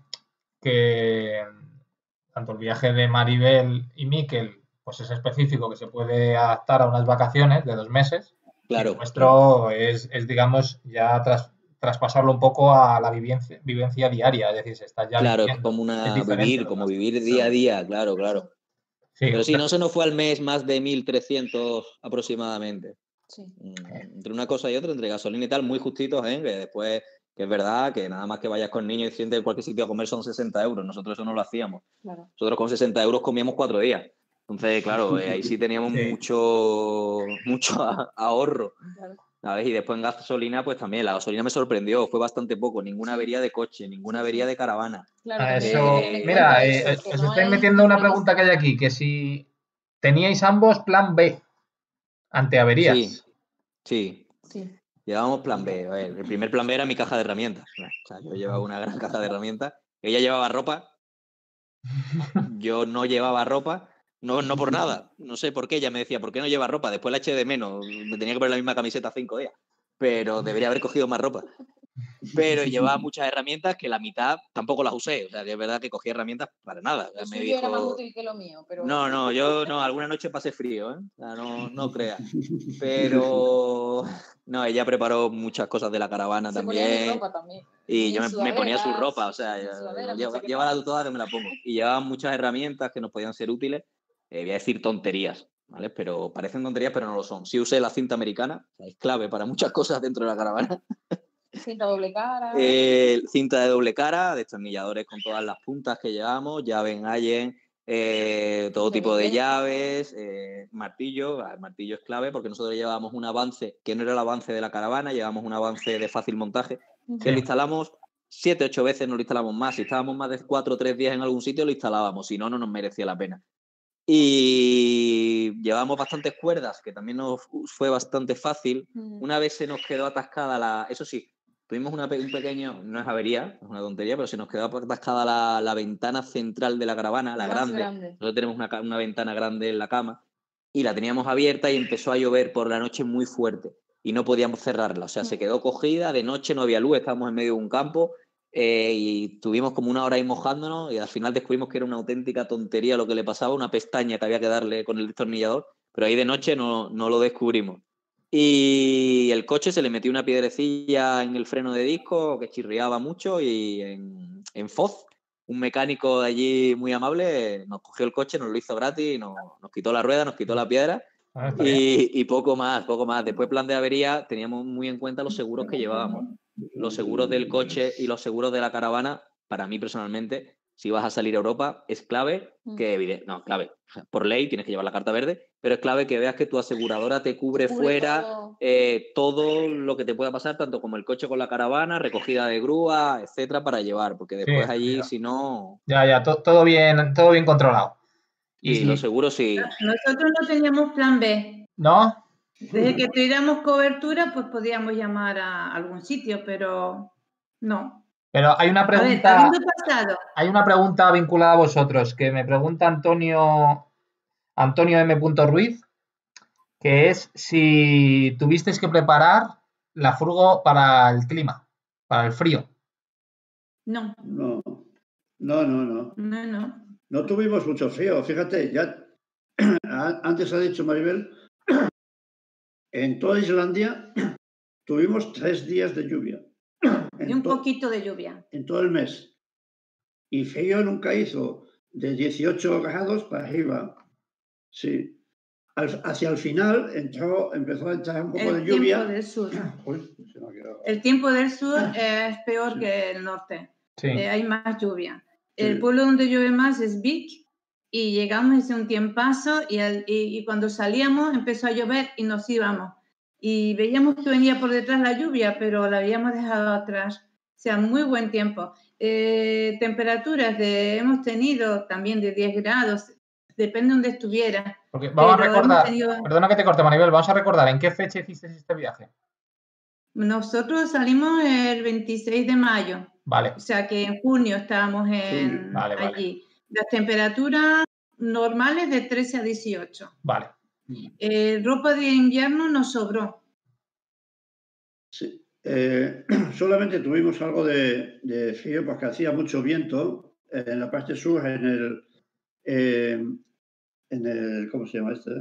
que tanto el viaje de Maribel y Miquel pues es específico que se puede adaptar a unas vacaciones de dos meses. Claro. El nuestro es, es, digamos, ya tras, traspasarlo un poco a la vivencia, vivencia diaria, es decir, se está ya Claro, es como una Es vivir, como vivir día a día, claro, claro. Sí, Pero sí, no se nos fue al mes más de 1.300 aproximadamente. Sí. Mm, Entre una cosa y otra, entre gasolina y tal, muy justitos, ¿eh? Que después, que es verdad que nada más que vayas con niños y sientes en cualquier sitio a comer son 60 euros. Nosotros eso no lo hacíamos. Claro. Nosotros con 60 euros comíamos cuatro días. Entonces, claro, eh, ahí sí teníamos Sí. mucho, mucho ahorro. Claro. ¿Sabes? Y después en gasolina, pues también, la gasolina me sorprendió, fue bastante poco, ninguna avería de coche, ninguna avería de caravana. Claro, A también eso, en mira, eh, eso, eh, que os no estoy hay metiendo una pregunta que hay aquí, que si teníais ambos plan B ante averías. Sí, sí, Sí. llevábamos plan B. A ver, el primer plan B era mi caja de herramientas. O sea, yo llevaba una gran caja de herramientas. Ella llevaba ropa, yo no llevaba ropa. No, no por nada, no sé por qué. Ella me decía, ¿por qué no lleva ropa? Después la eché de menos. Me tenía que poner la misma camiseta cinco días. Pero debería haber cogido más ropa. Pero llevaba muchas herramientas que la mitad tampoco las usé. O sea, es verdad que cogí herramientas para nada. Lo Me suyo era más dijo, útil que lo mío, pero... no, no, yo no, alguna noche pasé frío, ¿eh? O sea, no, no creas. Pero no, ella preparó muchas cosas de la caravana se ponía mi también. ropa también. Y y yo me, me ponía su ropa, o sea, lleva- llévala tú toda que me la pongo. Y llevaban muchas herramientas que nos podían ser útiles. Eh, voy a decir tonterías, ¿vale? Pero parecen tonterías, pero no lo son. Sí usé la cinta americana, es clave para muchas cosas dentro de la caravana. Cinta doble cara. Eh, cinta de doble cara, destornilladores con todas las puntas que llevamos, llave en Allen, eh, todo tipo de llaves, eh, martillo. ah, El martillo es clave porque nosotros llevábamos un avance que no era el avance de la caravana, llevábamos un avance de fácil montaje que lo instalamos siete, ocho veces, no lo instalamos más. Si estábamos más de cuatro o tres días en algún sitio, lo instalábamos, si no, no nos merecía la pena. Y llevábamos bastantes cuerdas, que también nos fue bastante fácil. Ujú. Una vez se nos quedó atascada la. Eso sí, tuvimos una, un pequeño. No es avería, es una tontería, pero se nos quedó atascada la, la ventana central de la caravana, la grande. grande. Nosotros tenemos una, una ventana grande en la cama y la teníamos abierta y empezó a llover por la noche muy fuerte y no podíamos cerrarla. O sea, se Mm. quedó cogida, de noche no había luz, estábamos en medio de un campo eh, y tuvimos como una hora ahí mojándonos y al final descubrimos que era una auténtica tontería lo que le pasaba, una pestaña que había que darle con el destornillador, pero ahí de noche no, no lo descubrimos. Y el coche se le metió una piedrecilla en el freno de disco que chirriaba mucho y en, en Foz, un mecánico de allí muy amable nos cogió el coche, nos lo hizo gratis, nos, nos quitó la rueda, nos quitó la piedra Ah, y, y poco más, poco más. Después, plan de avería, teníamos muy en cuenta los seguros que llevábamos. Los seguros del coche y los seguros de la caravana, para mí personalmente, si vas a salir a Europa, es clave que, evide- no, clave, por ley tienes que llevar la carta verde, pero es clave que veas que tu aseguradora te cubre Cubre fuera todo. eh, todo lo que te pueda pasar, tanto como el coche con la caravana, recogida de grúa, etcétera, para llevar, porque después allí, ya. si no, Ya, ya, to- todo bien, todo bien controlado. y Y los seguros sí. Nosotros no teníamos plan B. ¿No? Desde que tuviéramos cobertura, pues podíamos llamar a algún sitio, pero no. Pero hay una A ver, pregunta, habiendo pasado, hay una pregunta vinculada a vosotros que me pregunta Antonio, Antonio M. Ruiz, que es si tuvisteis que preparar la furgo para el clima, para el frío. no, No, no, no, no. no, no. No tuvimos mucho frío. Fíjate, ya antes ha dicho Maribel, en toda Islandia tuvimos tres días de lluvia. Y un to- poquito de lluvia. en todo el mes. Y frío nunca hizo. de 18 grados para arriba. Sí. Al- hacia el final entró, empezó a entrar un poco El de tiempo lluvia. del sur. Uy, se me ha quedado. El tiempo del sur es peor que el norte. Sí. Eh, hay más lluvia. El pueblo donde llueve más es Vic y llegamos hace un tiempazo y, al- y- y cuando salíamos empezó a llover y nos íbamos. Y veíamos que venía por detrás la lluvia, pero la habíamos dejado atrás. O sea, muy buen tiempo. Eh, temperaturas de, hemos tenido también de 10 grados, depende de donde estuviera. Porque vamos a pero recordar, tenido- perdona que te corte, Maribel, vamos a recordar en qué fecha hiciste este viaje. Nosotros salimos el 26 de mayo. Vale, O sea que en junio estábamos en, Vale, vale. allí. Las temperaturas normales de 13 a 18. vale. Eh, ropa de invierno nos sobró. Sí. Eh, solamente tuvimos algo de, de frío porque hacía mucho viento eh, en la parte sur, en el, eh, en el, ¿cómo se llama este?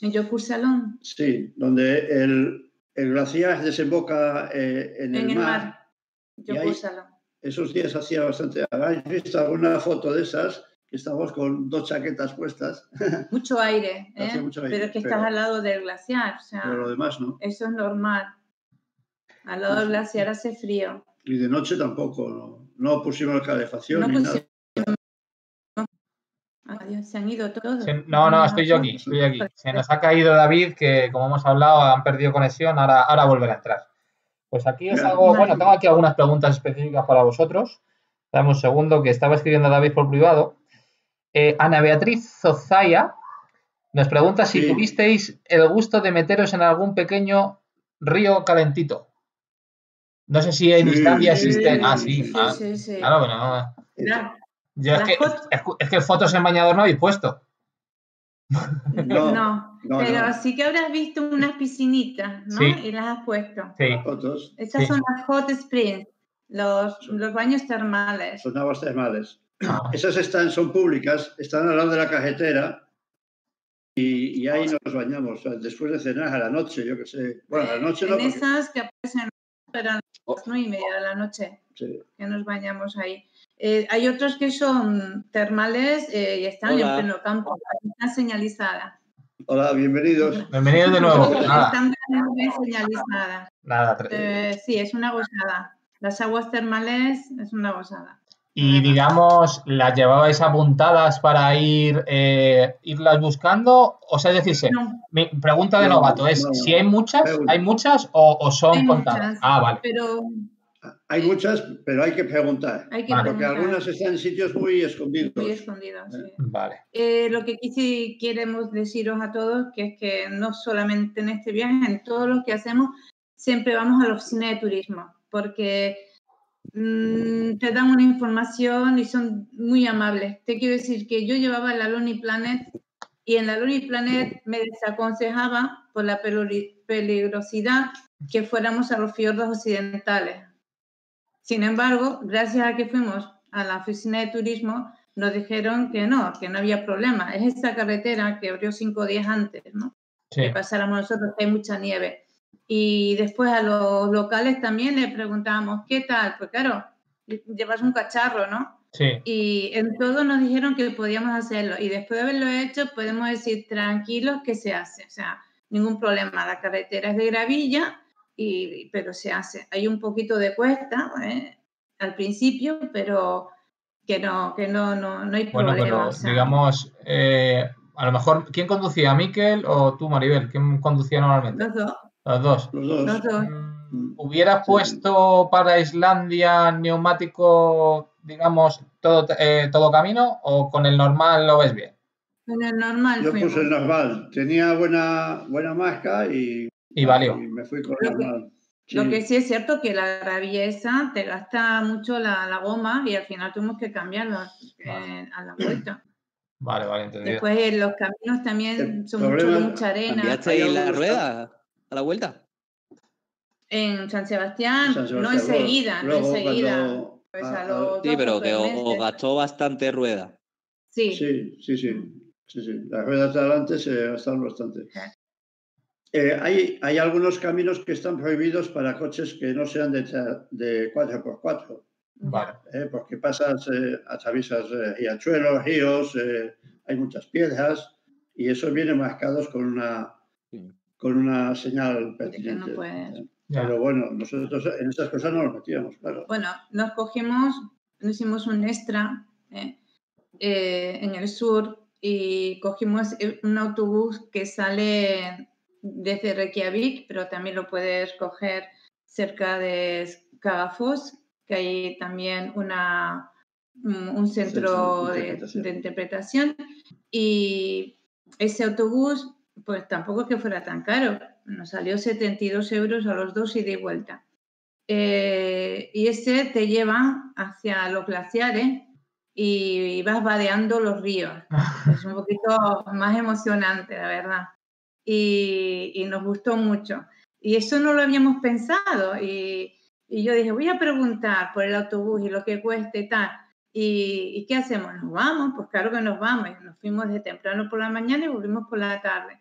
En Yokur Salón, Sí, donde el, el glaciar desemboca eh, en, en el, mar. Y Yokur Salón. Esos días hacía bastante. ¿Habéis visto alguna foto de esas? Que estamos con dos chaquetas puestas, Mucho aire, ¿eh? Hace mucho aire, pero es que pero- estás al lado del glaciar. O sea, pero lo demás no. eso es normal. Al lado del glaciar hace frío. Y de noche tampoco. No, no pusimos calefacción No ni nada. pusimos- Adiós, se han ido todos. No, no, estoy yo aquí, estoy aquí. Se nos ha caído David, que como hemos hablado, han perdido conexión, ahora, ahora volverá a entrar. Pues aquí algo, Vale. bueno, tengo aquí algunas preguntas específicas para vosotros. Dame un segundo que estaba escribiendo David por privado. Eh, Ana Beatriz Zozaya nos pregunta si Sí. tuvisteis el gusto de meteros en algún pequeño río calentito. No sé si en Sí, Islandia sí, existen. Ah, sí, ah, sí, sí. Claro, pero no. Yo es que, es, es que fotos en bañador no habéis puesto. No, no, no, pero no. sí que habrás visto unas piscinitas, ¿no? Sí. Y las has puesto. Sí. Fotos. Estas Sí. son las hot springs, los, los baños termales. Son aguas termales. Ah, Esas están, son públicas, están al lado de la carretera y, y ahí nos bañamos. después de cenar a la noche, yo qué sé. Bueno, a la noche no. en porque- esas que aparecen Oh. las nueve y media de la noche sí. que nos bañamos ahí. Eh, hay otros que son termales eh, y están Hola. en pleno campo, están señalizadas. Hola, bienvenidos. Bienvenidos de nuevo. Nada, Están bien señalizadas. nada. Eh, sí, es una gozada. Las aguas termales es una gozada. Y digamos, ¿las llevabais apuntadas para ir eh, irlas buscando? O sea, es decirse, No, mi pregunta de No, novato es no. si hay muchas, hay muchas o, o son Hay contadas. muchas. Ah, vale. pero Hay muchas, pero hay que preguntar. hay que Vale. Porque preguntar. algunas están en sitios muy escondidos. Muy escondidas, sí. Vale. Eh, lo que quisi- queremos deciros a todos que es que no solamente en este viaje, en todos los que hacemos, siempre vamos a la oficina de turismo, porque mm, te dan una información y son muy amables. Te quiero decir que yo llevaba la Lonely Planet y en la Lonely Planet me desaconsejaba por la peligrosidad que fuéramos a los fiordos occidentales. Sin embargo, gracias a que fuimos a la oficina de turismo, nos dijeron que no, que no había problema. Es esta carretera que abrió cinco días antes, ¿no? Sí. Que pasáramos nosotros, que hay mucha nieve. Y después a los locales también le preguntábamos, ¿qué tal? Pues claro, llevas un cacharro, ¿no? Sí. Y en todo nos dijeron que podíamos hacerlo. Y después de haberlo hecho, podemos decir tranquilos que se hace. O sea, ningún problema. La carretera es de gravilla, y, pero se hace. Hay un poquito de cuesta ¿eh? al principio, pero que no, que no, no, no hay Bueno, problema. pero o sea, digamos, eh, a lo mejor, ¿quién conducía? ¿Miquel o tú, Maribel? ¿Quién conducía normalmente? los dos, Los dos. Los dos. los dos. Mm, ¿Hubieras puesto para Islandia neumático, digamos, todo, eh, todo camino o con el normal lo ves bien? En el normal Yo fuimos. puse el normal. Tenía buena, buena marca y, Y valió. y me fui con el Lo que- normal. Lo Sí. que sí es cierto que la gravilla esa te gasta mucho la, la goma y al final tuvimos que cambiarla eh, a la vuelta. Vale, vale, entendido. Después eh, los caminos también El son mucho mucha arena. ¿Cambiaste ahí la rueda a la vuelta? En San Sebastián, San no enseguida, no enseguida. cuando- Pues a- a a- los Sí, pero que os, gastó bastante rueda. Sí, Sí, sí, sí. sí, sí. Las ruedas de adelante se gastaron bastante. Eh, hay, hay algunos caminos que están prohibidos para coches que no sean de, de 4x4. Vale. ¿eh? porque pasas, eh, atraviesas eh, riachuelos, ríos, eh, hay muchas piedras y eso viene marcados con una, Sí. con una señal no pertinente. puedes. Ya. Pero bueno, nosotros en esas cosas no nos metíamos, claro. Bueno, nos cogimos, nos hicimos un extra ¿eh? Eh, en el sur y cogimos eh, un autobús que sale desde Reykjavik, pero también lo puedes coger cerca de Skagafos, que hay también una, un, un centro de interpretación. de interpretación. Y ese autobús, pues tampoco es que fuera tan caro, nos salió 72 euros a los dos y de vuelta. Eh, y ese te lleva hacia los glaciares y, vas vadeando los ríos. Es un poquito más emocionante, la verdad. Y, y nos gustó mucho. Y eso no lo habíamos pensado. Y, y yo dije, voy a preguntar por el autobús y lo que cueste y tal. ¿Y, ¿Y qué hacemos? ¿Nos vamos? Pues claro que nos vamos. Y nos fuimos de temprano por la mañana y volvimos por la tarde.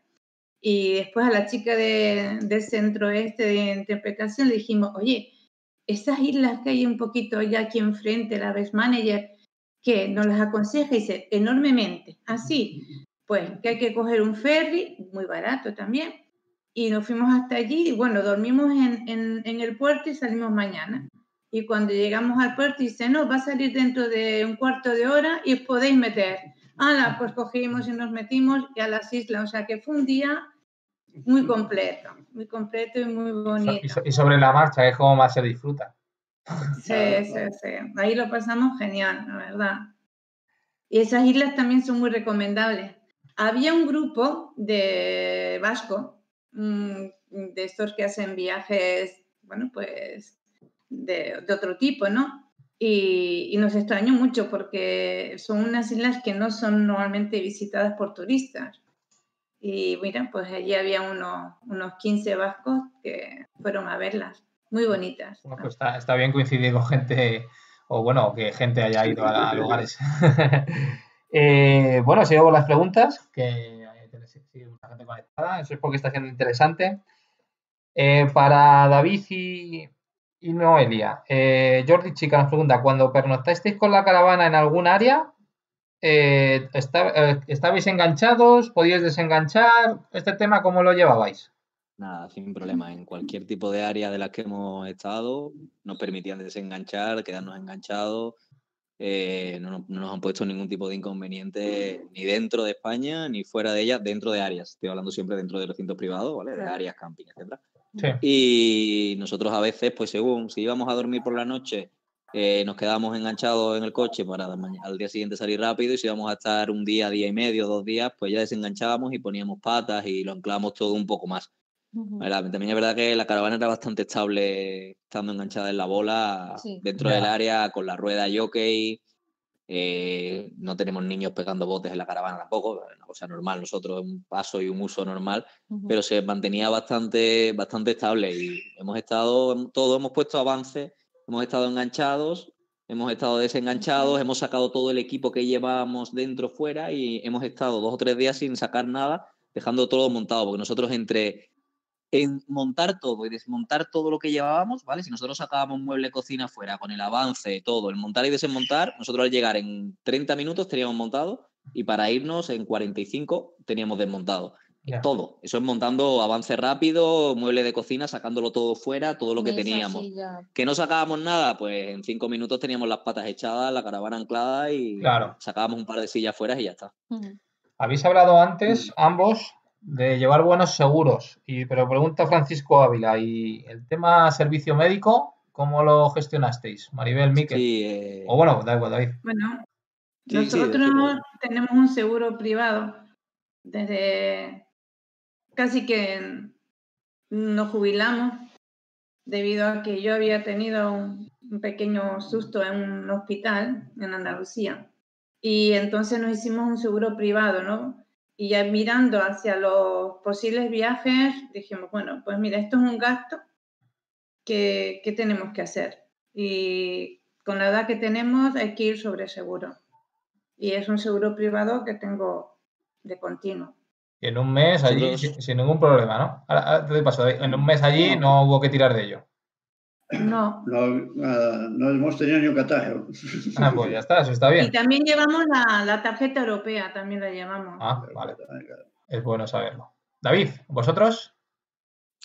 Y después a la chica de- del centro este de interpretación le dijimos, oye, esas islas que hay un poquito ya aquí enfrente, la Best Manager, que nos las aconseja y dice, enormemente, así, pues que hay que coger un ferry, muy barato también, y nos fuimos hasta allí y bueno, dormimos en, en- en el puerto y salimos mañana. Y cuando llegamos al puerto dice, no, va a salir dentro de un cuarto de hora y os podéis meter. Ala, pues cogimos y nos metimos y a las islas, o sea que fue un día muy completo, muy completo y muy bonito. Y sobre la marcha, es como más se disfruta. Sí, sí, sí. Ahí lo pasamos genial, la verdad. Y esas islas también son muy recomendables. Había un grupo de vasco, mm, de estos que hacen viajes, bueno, pues de, de otro tipo, ¿no? Y, y nos extrañó mucho porque son unas islas que no son normalmente visitadas por turistas. Y mira, pues allí había unos, unos 15 vascos que fueron a verlas. Muy bonitas. Bueno, pues está, está bien coincidir con gente, o bueno, que gente haya ido a, a lugares. Eh, bueno, sigo con las preguntas, que sigue mucha gente conectada, eso es porque está siendo interesante. Eh, para David y, y Noelia, eh, Jordi Chica nos pregunta, cuando pernoctasteis con la caravana en algún área, eh, eh, ¿estabais enganchados? ¿Podíais desenganchar? ¿Este tema cómo lo llevabais? Nada, sin problema. En cualquier tipo de área de las que hemos estado, nos permitían desenganchar, quedarnos enganchados. Eh, no, nos- no nos han puesto ningún tipo de inconveniente ni dentro de España ni fuera de ella, dentro de áreas. Estoy hablando siempre dentro de recintos privados, ¿vale? De áreas, camping. Sí. Y nosotros a veces, pues según si íbamos a dormir por la noche, eh, nos quedábamos enganchados en el coche para al día siguiente salir rápido y si íbamos a estar un día, día y medio, dos días, pues ya desenganchábamos y poníamos patas y lo anclábamos todo un poco más. También es verdad que la caravana era bastante estable estando enganchada en la bola Sí. dentro del área con la rueda jockey. eh, no tenemos niños pegando botes en la caravana tampoco, una cosa normal, nosotros un paso y un uso normal, pero se mantenía bastante, bastante estable y hemos estado, todos hemos puesto avances, hemos estado enganchados, hemos estado desenganchados, hemos sacado todo el equipo que llevábamos dentro fuera y hemos estado dos o tres días sin sacar nada, dejando todo montado, porque nosotros entre en montar todo y desmontar todo lo que llevábamos, ¿vale? Si nosotros sacábamos un mueble de cocina fuera con el avance, todo, el montar y desmontar, nosotros al llegar en 30 minutos teníamos montado y para irnos en 45 teníamos desmontado. Ya. Todo. Eso es montando avance rápido, mueble de cocina, sacándolo todo fuera, todo lo que Mesa, teníamos. silla. Que no sacábamos nada, pues en cinco minutos teníamos las patas echadas, la caravana anclada y Claro. sacábamos un par de sillas fuera y ya está. Ujú. Habéis hablado antes, ambos, de llevar buenos seguros, y, pero pregunta Francisco Ávila, ¿y el tema servicio médico, cómo lo gestionasteis? Maribel, Miquel. Sí, eh, O bueno, da igual, David. Bueno, Sí, nosotros tenemos un seguro privado desde casi que nos jubilamos debido a que yo había tenido un, un pequeño susto en un hospital en Andalucía. Y entonces nos hicimos un seguro privado, ¿no? Y ya mirando hacia los posibles viajes, dijimos, bueno, pues mira, esto es un gasto que, que tenemos que hacer. Y con la edad que tenemos hay que ir sobre seguro. Y es un seguro privado que tengo de continuo. Y en un mes allí, sin, sin ningún problema, ¿no? Ahora, ahora te doy paso, David. En un mes allí no hubo que tirar de ello. No. No, nada, no hemos tenido ni un contagio. Ah, pues ya está, eso está Y bien. también llevamos la, la tarjeta europea, también la llevamos. Ah, vale, es bueno saberlo. David, ¿vosotros?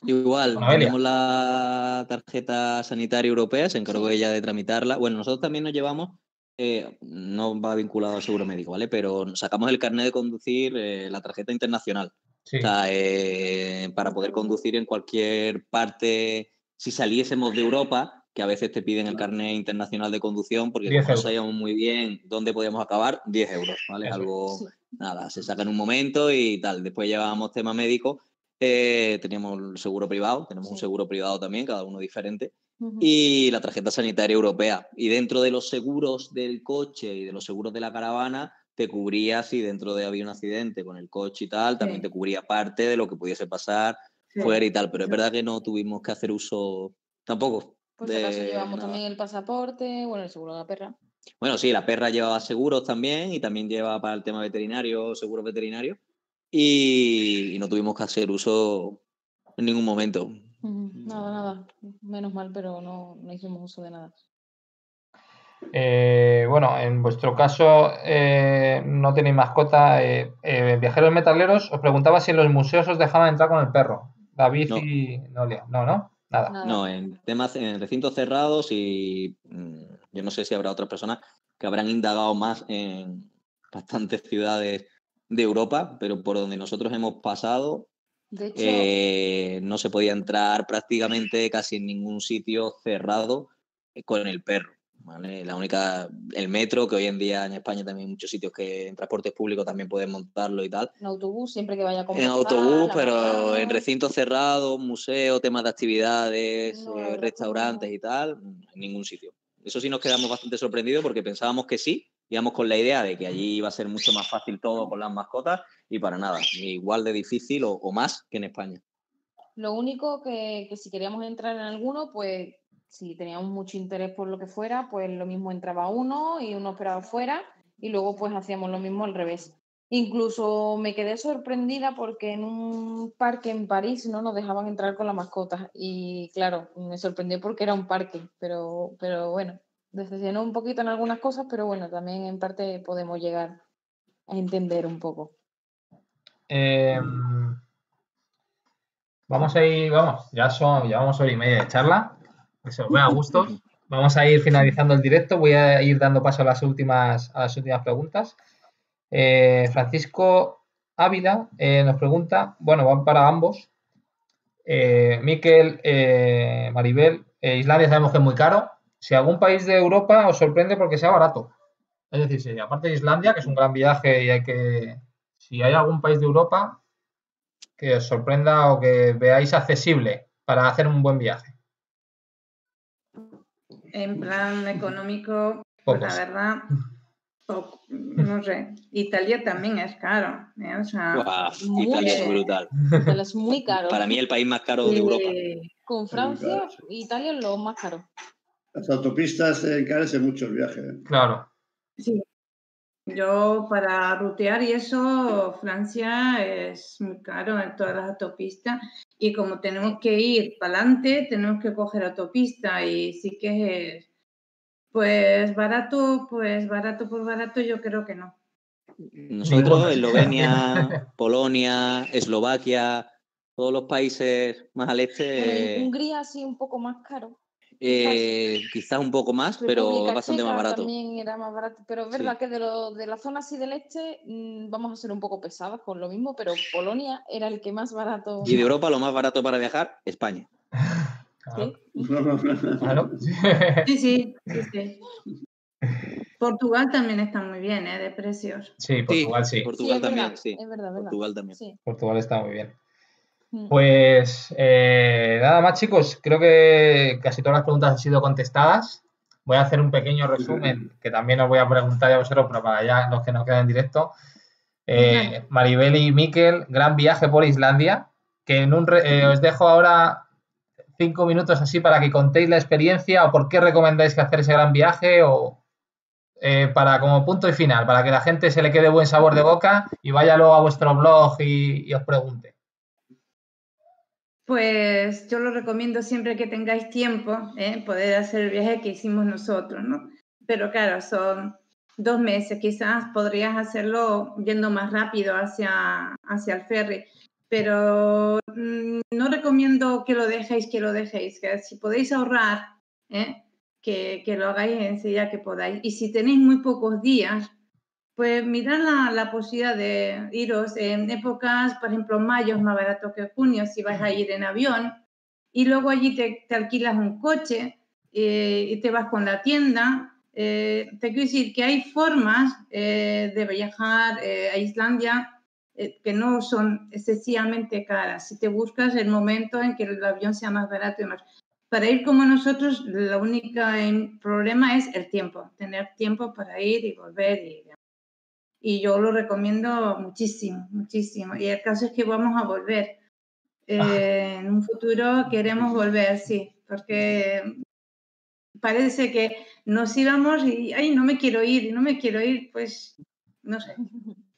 Igual, tenemos la tarjeta sanitaria europea, se encargó ella de tramitarla. Bueno, nosotros también nos llevamos, eh, no va vinculado al seguro médico, ¿vale? Pero sacamos el carnet de conducir, eh, la tarjeta internacional. Sí. O sea, eh, para poder conducir en cualquier parte, si saliésemos de Europa, que a veces te piden el carnet internacional de conducción, porque 10 como no sabíamos muy bien dónde podíamos acabar, 10 euros, ¿vale? Eso. Algo, Sí. nada, se saca en un momento y tal. Después llevábamos tema médico, eh, teníamos el seguro privado, tenemos un Sí. seguro privado también, cada uno diferente, Ujú. y la tarjeta sanitaria europea. Y dentro de los seguros del coche y de los seguros de la caravana, te cubría si dentro de había un accidente con el coche y tal, también Sí. te cubría parte de lo que pudiese pasar Sí. fuera y tal. Pero es verdad que no tuvimos que hacer uso tampoco. Por si acaso llevamos nada. también el pasaporte, bueno, el seguro de la perra. Bueno, sí, la perra llevaba seguros también y también lleva para el tema veterinario, seguros veterinarios. Y, y no tuvimos que hacer uso en ningún momento. Nada, nada. Menos mal, pero no, no hicimos uso de nada. Eh, bueno, en vuestro caso eh, no tenéis mascota. eh, eh, viajeros metaleros, os preguntaba si en los museos os dejaban entrar con el perro. David No. y Noelia. No, no, nada. Nada. No, en temas en recintos cerrados y mm, yo no sé si habrá otras personas que habrán indagado más en bastantes ciudades de Europa, pero por donde nosotros hemos pasado De hecho, eh, no se podía entrar prácticamente casi en ningún sitio cerrado eh, con el perro. ¿Vale? La única, el metro, que hoy en día en España también hay muchos sitios que en transportes públicos también pueden montarlo y tal. en autobús, siempre que vaya a comprar. En autobús, pero mañana. en recintos cerrados, museos, temas de actividades, No, eh, restaurantes no. y tal, en ningún sitio. Eso sí nos quedamos bastante sorprendidos porque pensábamos que sí, íbamos con la idea de que allí iba a ser mucho más fácil todo con las mascotas y para nada, igual de difícil o, o más que en España. Lo único que, que si queríamos entrar en alguno, pues si teníamos mucho interés por lo que fuera, pues lo mismo entraba uno y uno esperaba fuera y luego pues hacíamos lo mismo al revés. Incluso me quedé sorprendida porque en un parque en París no nos dejaban entrar con las mascotas y claro, me sorprendió porque era un parque, pero, pero bueno, decepcionó un poquito en algunas cosas, pero bueno, también en parte podemos llegar a entender un poco. Eh, vamos a ir, vamos, ya son, llevamos hora y media de charla. Vea a gustos. Vamos a ir finalizando el directo. Voy a ir dando paso a las últimas, a las últimas preguntas. Eh, Francisco Ávila eh, nos pregunta, bueno, van para ambos. Eh, Miquel, eh, Maribel, Islandia sabemos que es muy caro. Si algún país de Europa os sorprende porque sea barato. Es decir, si aparte de Islandia, que es un gran viaje y hay que. Si hay algún país de Europa que os sorprenda o que veáis accesible para hacer un buen viaje. En plan económico, pues la verdad, poco, no sé. Italia también es caro. ¿eh? O sea. Italia es brutal. Italia es muy caro. Para mí el país más caro de eh, Europa. Con Francia, caro, sí. Italia es lo más caro. Las autopistas encarecen mucho el viaje. ¿eh? Claro. Sí. Yo para rutear y eso, Francia es muy caro en todas las autopistas y como tenemos que ir para adelante, tenemos que coger autopista y sí que es, pues barato, pues barato por barato yo creo que no. Nosotros. Eslovenia, Polonia, Eslovaquia, todos los países más al este, Hungría sí un poco más caro. Eh, quizás un poco más, pero bastante más barato. También era más barato, pero es Sí. verdad que de, lo, de la zona así del este mm, vamos a ser un poco pesadas con lo mismo, pero Polonia era el que más barato. Y de Europa lo más barato para viajar, España. Claro. Sí. claro. Sí, sí, sí, sí. Portugal también está muy bien, ¿eh? De precios. Sí, Portugal sí. Sí, Portugal es también, verdad, sí. Es verdad. Portugal también. Sí. Portugal está muy bien. Mm. Pues eh, nada más, chicos. Creo que casi todas las preguntas han sido contestadas. Voy a hacer un pequeño resumen que también os voy a preguntar a vosotros, pero para ya los que nos quedan en directo. Eh, Maribel y Miquel, gran viaje por Islandia. Que en un re- eh, os dejo ahora cinco minutos así para que contéis la experiencia o por qué recomendáis que hacer ese gran viaje o eh, para como punto y final, para que la gente se le quede buen sabor de boca y vaya luego a vuestro blog y- y os pregunte. Pues yo lo recomiendo siempre que tengáis tiempo, ¿eh? poder hacer el viaje que hicimos nosotros, ¿no? Pero claro, son dos meses, quizás podrías hacerlo yendo más rápido hacia, hacia el ferry, pero mm, no recomiendo que lo dejéis, que lo dejéis, que si podéis ahorrar, ¿eh? que, que, lo hagáis enseguida que podáis. Y si tenéis muy pocos días, pues mirad la, la, posibilidad de iros en épocas, por ejemplo, mayo es más barato que junio si vais a ir en avión, y luego allí te, te alquilas un coche eh, y te vas con la tienda eh, te quiero decir que hay formas eh, de viajar eh, a Islandia eh, que no son excesivamente caras. Si te buscas el momento en que el avión sea más barato y más. Para ir como nosotros, el único problema es el tiempo, tener tiempo para ir y volver. Y, y yo lo recomiendo muchísimo, muchísimo. Y el caso es que vamos a volver. Ah. en un futuro queremos volver, sí, porque parece que nos íbamos y, ay, no me quiero ir, no me quiero ir, pues, no sé.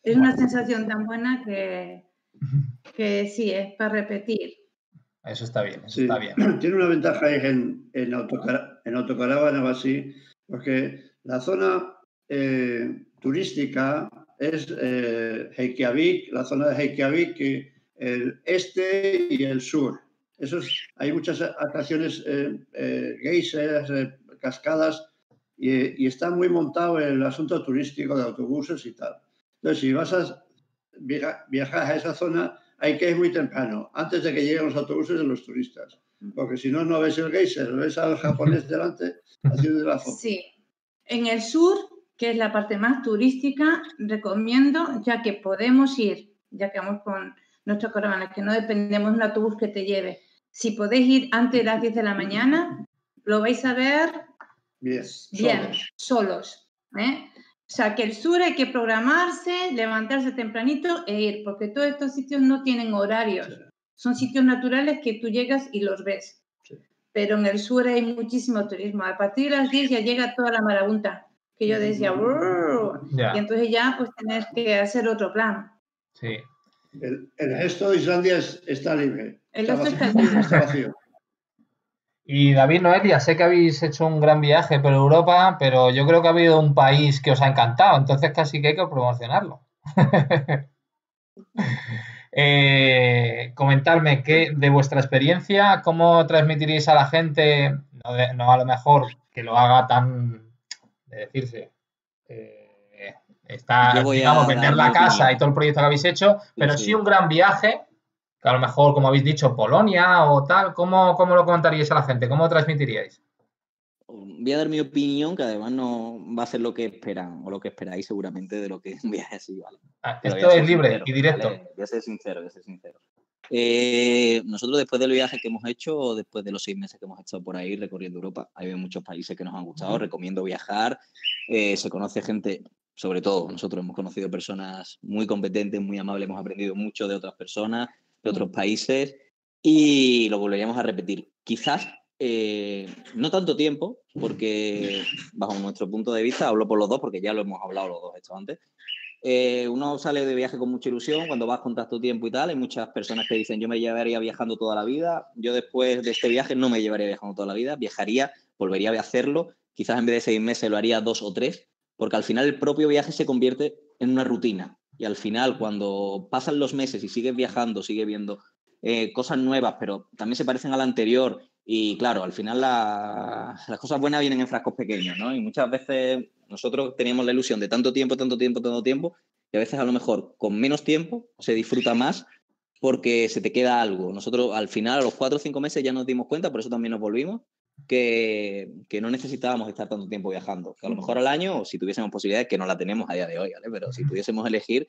Es una sensación tan buena que, que sí, es para repetir. Eso está bien, eso Sí. está bien. Tiene una ventaja ahí en, en, autocar- en autocaravana o así, porque la zona eh, turística es eh, Reykjavik, la zona de Reykjavik, que el este y el sur. Esos, hay muchas atracciones, eh, eh, geysers, eh, cascadas, y, y está muy montado el asunto turístico de autobuses y tal. Entonces, si vas a via- viajar a esa zona, hay que ir muy temprano, antes de que lleguen los autobuses de los turistas. Porque si no, no ves el geyser, ves al japonés delante haciendo la foto. Sí. En el sur, que es la parte más turística, recomiendo, ya que podemos ir, ya que vamos con nuestra caravana, que no dependemos de un autobús que te lleve. Si podéis ir antes de las 10 de la mañana, lo vais a ver Bien, bien, solos. solos. ¿eh? O sea, que el sur hay que programarse, levantarse tempranito e ir, porque todos estos sitios no tienen horarios. Sí. Son sitios naturales que tú llegas y los ves. Sí. Pero en el sur hay muchísimo turismo. A partir de las 10 ya llega toda la marabunta, que yo decía, y entonces ya pues tenés que hacer otro plan. sí. El, el resto de Islandia es- está libre. El está, resto vacío, está libre. está vacío. Y David Noelia, sé que habéis hecho un gran viaje por Europa, pero yo creo que ha habido un país que os ha encantado, entonces casi que hay que promocionarlo. Eh, comentarme que de vuestra experiencia, cómo transmitiríais a la gente, no, de- no a lo mejor que lo haga tan de decirse, eh, está, digamos, vender la casa y todo el proyecto que habéis hecho, pero sí. sí un gran viaje, que a lo mejor, como habéis dicho, Polonia o tal, ¿cómo, cómo lo comentaríais a la gente? ¿Cómo lo transmitiríais? Voy a dar mi opinión, que además no va a ser lo que esperan o lo que esperáis seguramente de lo que es un viaje así, ¿vale? Ah, Esto es libre sincero, y directo. ¿vale? Voy a ser sincero, voy a ser sincero. Eh, nosotros después del viaje que hemos hecho, después de los seis meses que hemos estado por ahí recorriendo Europa, hay muchos países que nos han gustado, recomiendo viajar, eh, se conoce gente, sobre todo nosotros hemos conocido personas muy competentes, muy amables, hemos aprendido mucho de otras personas, de otros países y lo volveríamos a repetir. Quizás eh, no tanto tiempo, porque bajo nuestro punto de vista, hablo por los dos, porque ya lo hemos hablado los dos esto antes, eh, uno sale de viaje con mucha ilusión cuando vas con tanto tiempo y tal. Hay muchas personas que dicen, yo me llevaría viajando toda la vida. Yo después de este viaje no me llevaría viajando toda la vida. Viajaría, volvería a hacerlo. Quizás en vez de seis meses lo haría dos o tres, porque al final el propio viaje se convierte en una rutina. Y al final, cuando pasan los meses y sigues viajando, sigues viendo eh, cosas nuevas, pero también se parecen a la anterior. Y claro, al final la- las cosas buenas vienen en frascos pequeños, ¿no? Y muchas veces nosotros teníamos la ilusión de tanto tiempo, tanto tiempo, tanto tiempo, y a veces a lo mejor con menos tiempo se disfruta más porque se te queda algo. Nosotros al final, a los cuatro o cinco meses ya nos dimos cuenta, por eso también nos volvimos, que, que no necesitábamos estar tanto tiempo viajando. Que a lo mejor al año, o si tuviésemos posibilidades, que no la tenemos a día de hoy, ¿vale? Pero si pudiésemos elegir,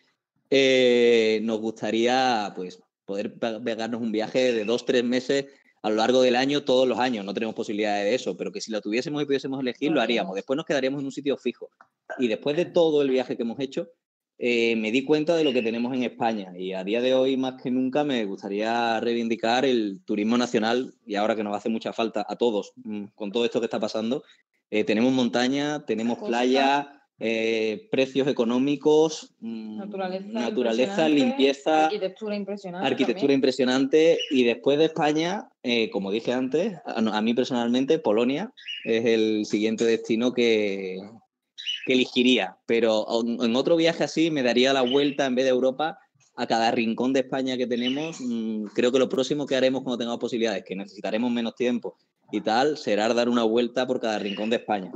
eh, nos gustaría pues poder pe- pegarnos un viaje de dos, tres meses a lo largo del año, todos los años. No tenemos posibilidades de eso, pero que si lo tuviésemos y pudiésemos elegir, lo haríamos. Después nos quedaríamos en un sitio fijo. Y después de todo el viaje que hemos hecho, eh, me di cuenta de lo que tenemos en España. Y a día de hoy, más que nunca, me gustaría reivindicar el turismo nacional. Y ahora que nos hace mucha falta a todos, mm, con todo esto que está pasando, eh, tenemos montaña, tenemos playa, eh, precios económicos, mm, Naturaleza, limpieza, Arquitectura impresionante. arquitectura también. impresionante y después de España, eh, como dije antes, a, a mí personalmente Polonia es el siguiente destino que, que elegiría, pero en, en otro viaje así me daría la vuelta en vez de Europa a cada rincón de España que tenemos. Mm, creo que lo próximo que haremos cuando tengamos posibilidades, que necesitaremos menos tiempo y tal, será dar una vuelta por cada rincón de España.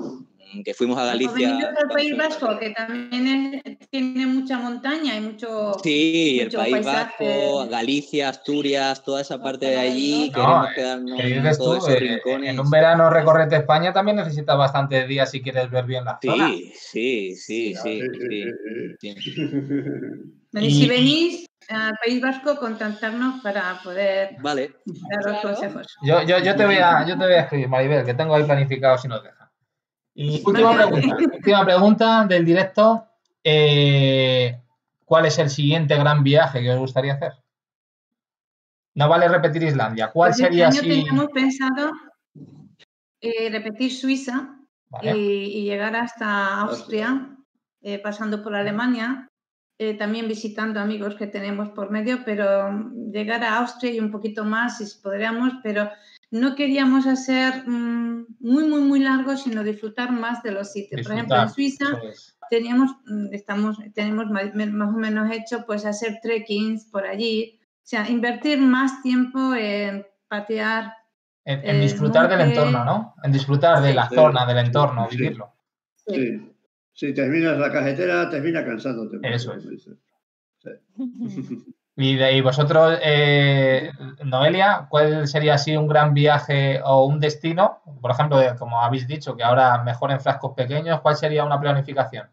Mm, Que fuimos a Por Galicia. venir al País Vasco, que también es- tiene mucha montaña y mucho. Sí, el mucho País paisaje. Vasco, Galicia, Asturias, toda esa parte de allí. No, Queremos No, quedarnos ¿Qué en dices todos tú? esos Eh, rincones. en un verano recorrerte España también necesitas bastantes días si quieres ver bien la zona. Sí, sí, sí, sí, sí, sí. Bueno, y si venís al País Vasco, contactarnos para poder Vale, daros Claro. consejos. Yo, yo, yo, te voy a, yo te voy a escribir, Maribel, que tengo ahí planificado si nos deja. Y última pregunta, última pregunta del directo. eh, ¿Cuál es el siguiente gran viaje que os gustaría hacer? No vale repetir Islandia. ¿Cuál Pues este sería año así? teníamos pensado eh, repetir Suiza Vale. y, y llegar hasta Austria, eh, pasando por Alemania, eh, también visitando amigos que tenemos por medio, pero llegar a Austria y un poquito más, si podríamos, pero no queríamos hacer mm, muy, muy, muy largo, sino disfrutar más de los sitios. Por ejemplo, en Suiza es. teníamos, mm, estamos, tenemos más, más o menos hecho pues hacer trekkings por allí, o sea, invertir más tiempo en patear. En, disfrutar del entorno, ¿no? En disfrutar de la Sí, zona, del entorno, sí. vivirlo. Sí. Si terminas la carretera, termina cansándote. Eso dices. Y, de, y vosotros, eh, Noelia, ¿cuál sería así un gran viaje o un destino? Por ejemplo, como habéis dicho, que ahora mejor en frascos pequeños, ¿cuál sería una planificación?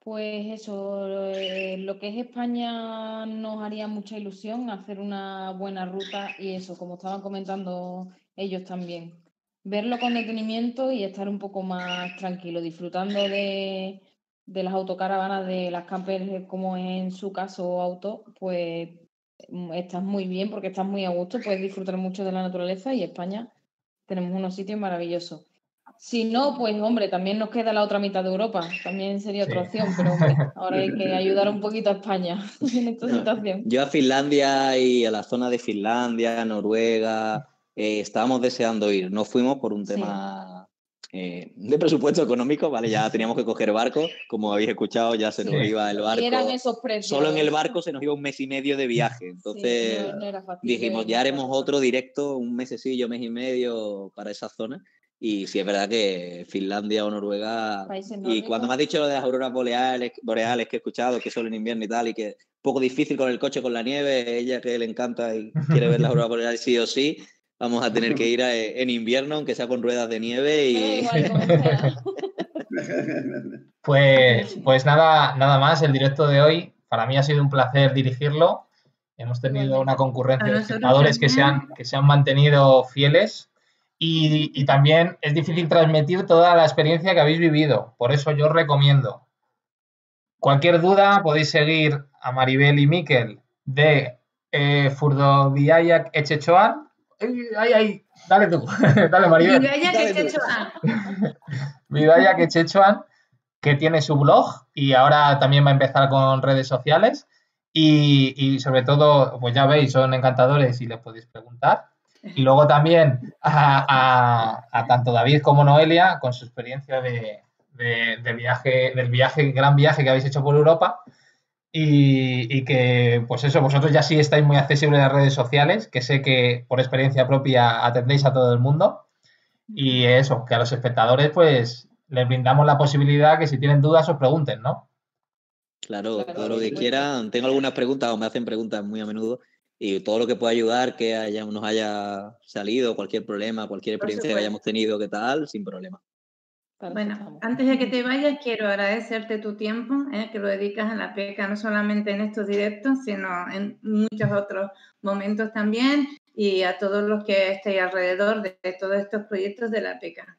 Pues eso, eh, lo que es España nos haría mucha ilusión hacer una buena ruta y eso, como estaban comentando ellos también, verlo con detenimiento y estar un poco más tranquilo, disfrutando de, de las autocaravanas, de las campers, como en su caso auto, pues mm, estás muy bien porque estás muy a gusto, puedes disfrutar mucho de la naturaleza y España tenemos unos sitios maravillosos. Si no, pues hombre, también nos queda la otra mitad de Europa, también sería otra Sí. opción, pero hombre, ahora hay que ayudar un poquito a España en esta situación. yo a Finlandia y a la zona de Finlandia, Noruega, eh, estábamos deseando ir. No fuimos por un Sí. Eh, de presupuesto económico, ¿vale? Ya teníamos que coger barco, como habéis escuchado, ya se nos Sí. iba el Y eran barco. esos precios. Solo en el barco se nos iba un mes y medio de viaje. Sí, Entonces no- no era factible dijimos, ya haremos otro directo, un mesecillo, mes y medio para esa zona. Y sí es verdad que Finlandia o Noruega... Y cuando me has dicho lo de las auroras boreales, boreales que he escuchado, que solo en invierno y tal, y que es un poco difícil con el coche, con la nieve, ella que le encanta y quiere ver las auroras boreales sí o sí, vamos a tener que ir a- en invierno, aunque sea con ruedas de nieve y... Pues, pues nada, nada más, el directo de hoy, para mí ha sido un placer dirigirlo. Hemos tenido una concurrencia A de espectadores que se, han, que se han mantenido fieles y, y también es difícil transmitir toda la experiencia que habéis vivido. Por eso yo os recomiendo. Cualquier duda podéis seguir a Maribel y Miquel de eh, Furdoviayak Echechoan. Dale tú, dale Maribel. Y vaya que Quechechuan, que tiene su blog y ahora también va a empezar con redes sociales. Y, y sobre todo, pues ya veis, son encantadores y les podéis preguntar. Y luego también a, a- a tanto David como Noelia, con su experiencia de, de- de viaje, del viaje, gran viaje que habéis hecho por Europa. Y, y que, pues eso, vosotros ya sí estáis muy accesibles en las redes sociales, que sé que por experiencia propia atendéis a todo el mundo. Y eso, que a los espectadores, pues, les brindamos la posibilidad que si tienen dudas os pregunten, ¿no? Claro, Claro, todo lo que quieran. Tengo algunas preguntas o me hacen preguntas muy a menudo y todo lo que pueda ayudar, que haya, nos haya salido, cualquier problema, cualquier experiencia que hayamos tenido, ¿qué tal? Sin problema. Bueno, antes de que te vayas, quiero agradecerte tu tiempo, eh, que lo dedicas a la pesca, no solamente en estos directos, sino en muchos otros momentos también, y a todos los que estéis alrededor de, de todos estos proyectos de la pesca.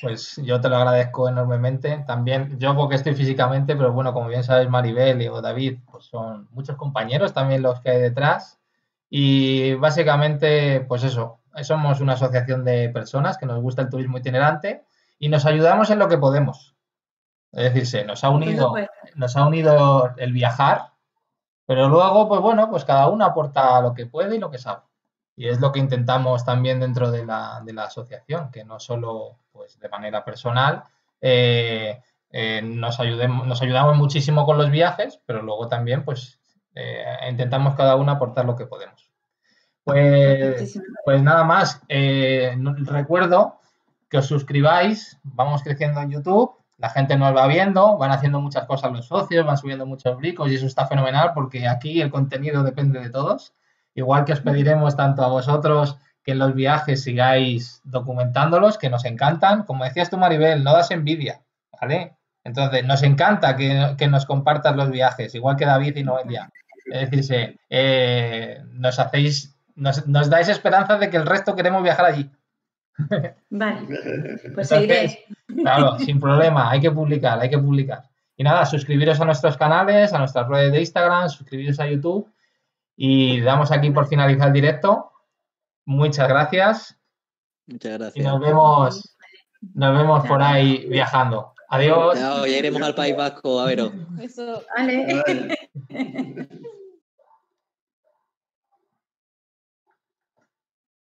Pues yo te lo agradezco enormemente. También yo porque estoy físicamente, pero bueno, como bien sabes, Maribel y o David, pues son muchos compañeros también los que hay detrás. Y básicamente, pues eso, somos una asociación de personas que nos gusta el turismo itinerante y nos ayudamos en lo que podemos. Es decir, se nos ha unido, nos ha unido el viajar, pero luego, pues bueno, pues cada uno aporta lo que puede y lo que sabe. Y es lo que intentamos también dentro de la, de la asociación, que no solo pues, de manera personal eh, eh, nos, ayudemos, nos ayudamos muchísimo con los viajes, pero luego también pues eh, intentamos cada uno aportar lo que podemos. Pues, pues nada más, recuerdo que os suscribáis, vamos creciendo en YouTube, la gente nos va viendo, van haciendo muchas cosas los socios, van subiendo muchos bricos y eso está fenomenal porque aquí el contenido depende de todos. Igual que os pediremos tanto a vosotros que en los viajes sigáis documentándolos, que nos encantan. Como decías tú, Maribel, no das envidia, ¿vale? Entonces, nos encanta que, nos compartas los viajes, igual que David y Noelia. Es decir, eh, nos hacéis, nos, dais esperanza de que el resto queremos viajar allí. Vale, pues seguiré. Claro, sin problema, hay que publicar, hay que publicar. Y nada, suscribiros a nuestros canales, a nuestras redes de Instagram, suscribiros a YouTube y damos aquí por finalizar el directo. Muchas gracias. Muchas gracias. Y nos vemos, nos vemos por ahí viajando. Adiós. ya iremos al País Vasco a veros. Eso. Vale.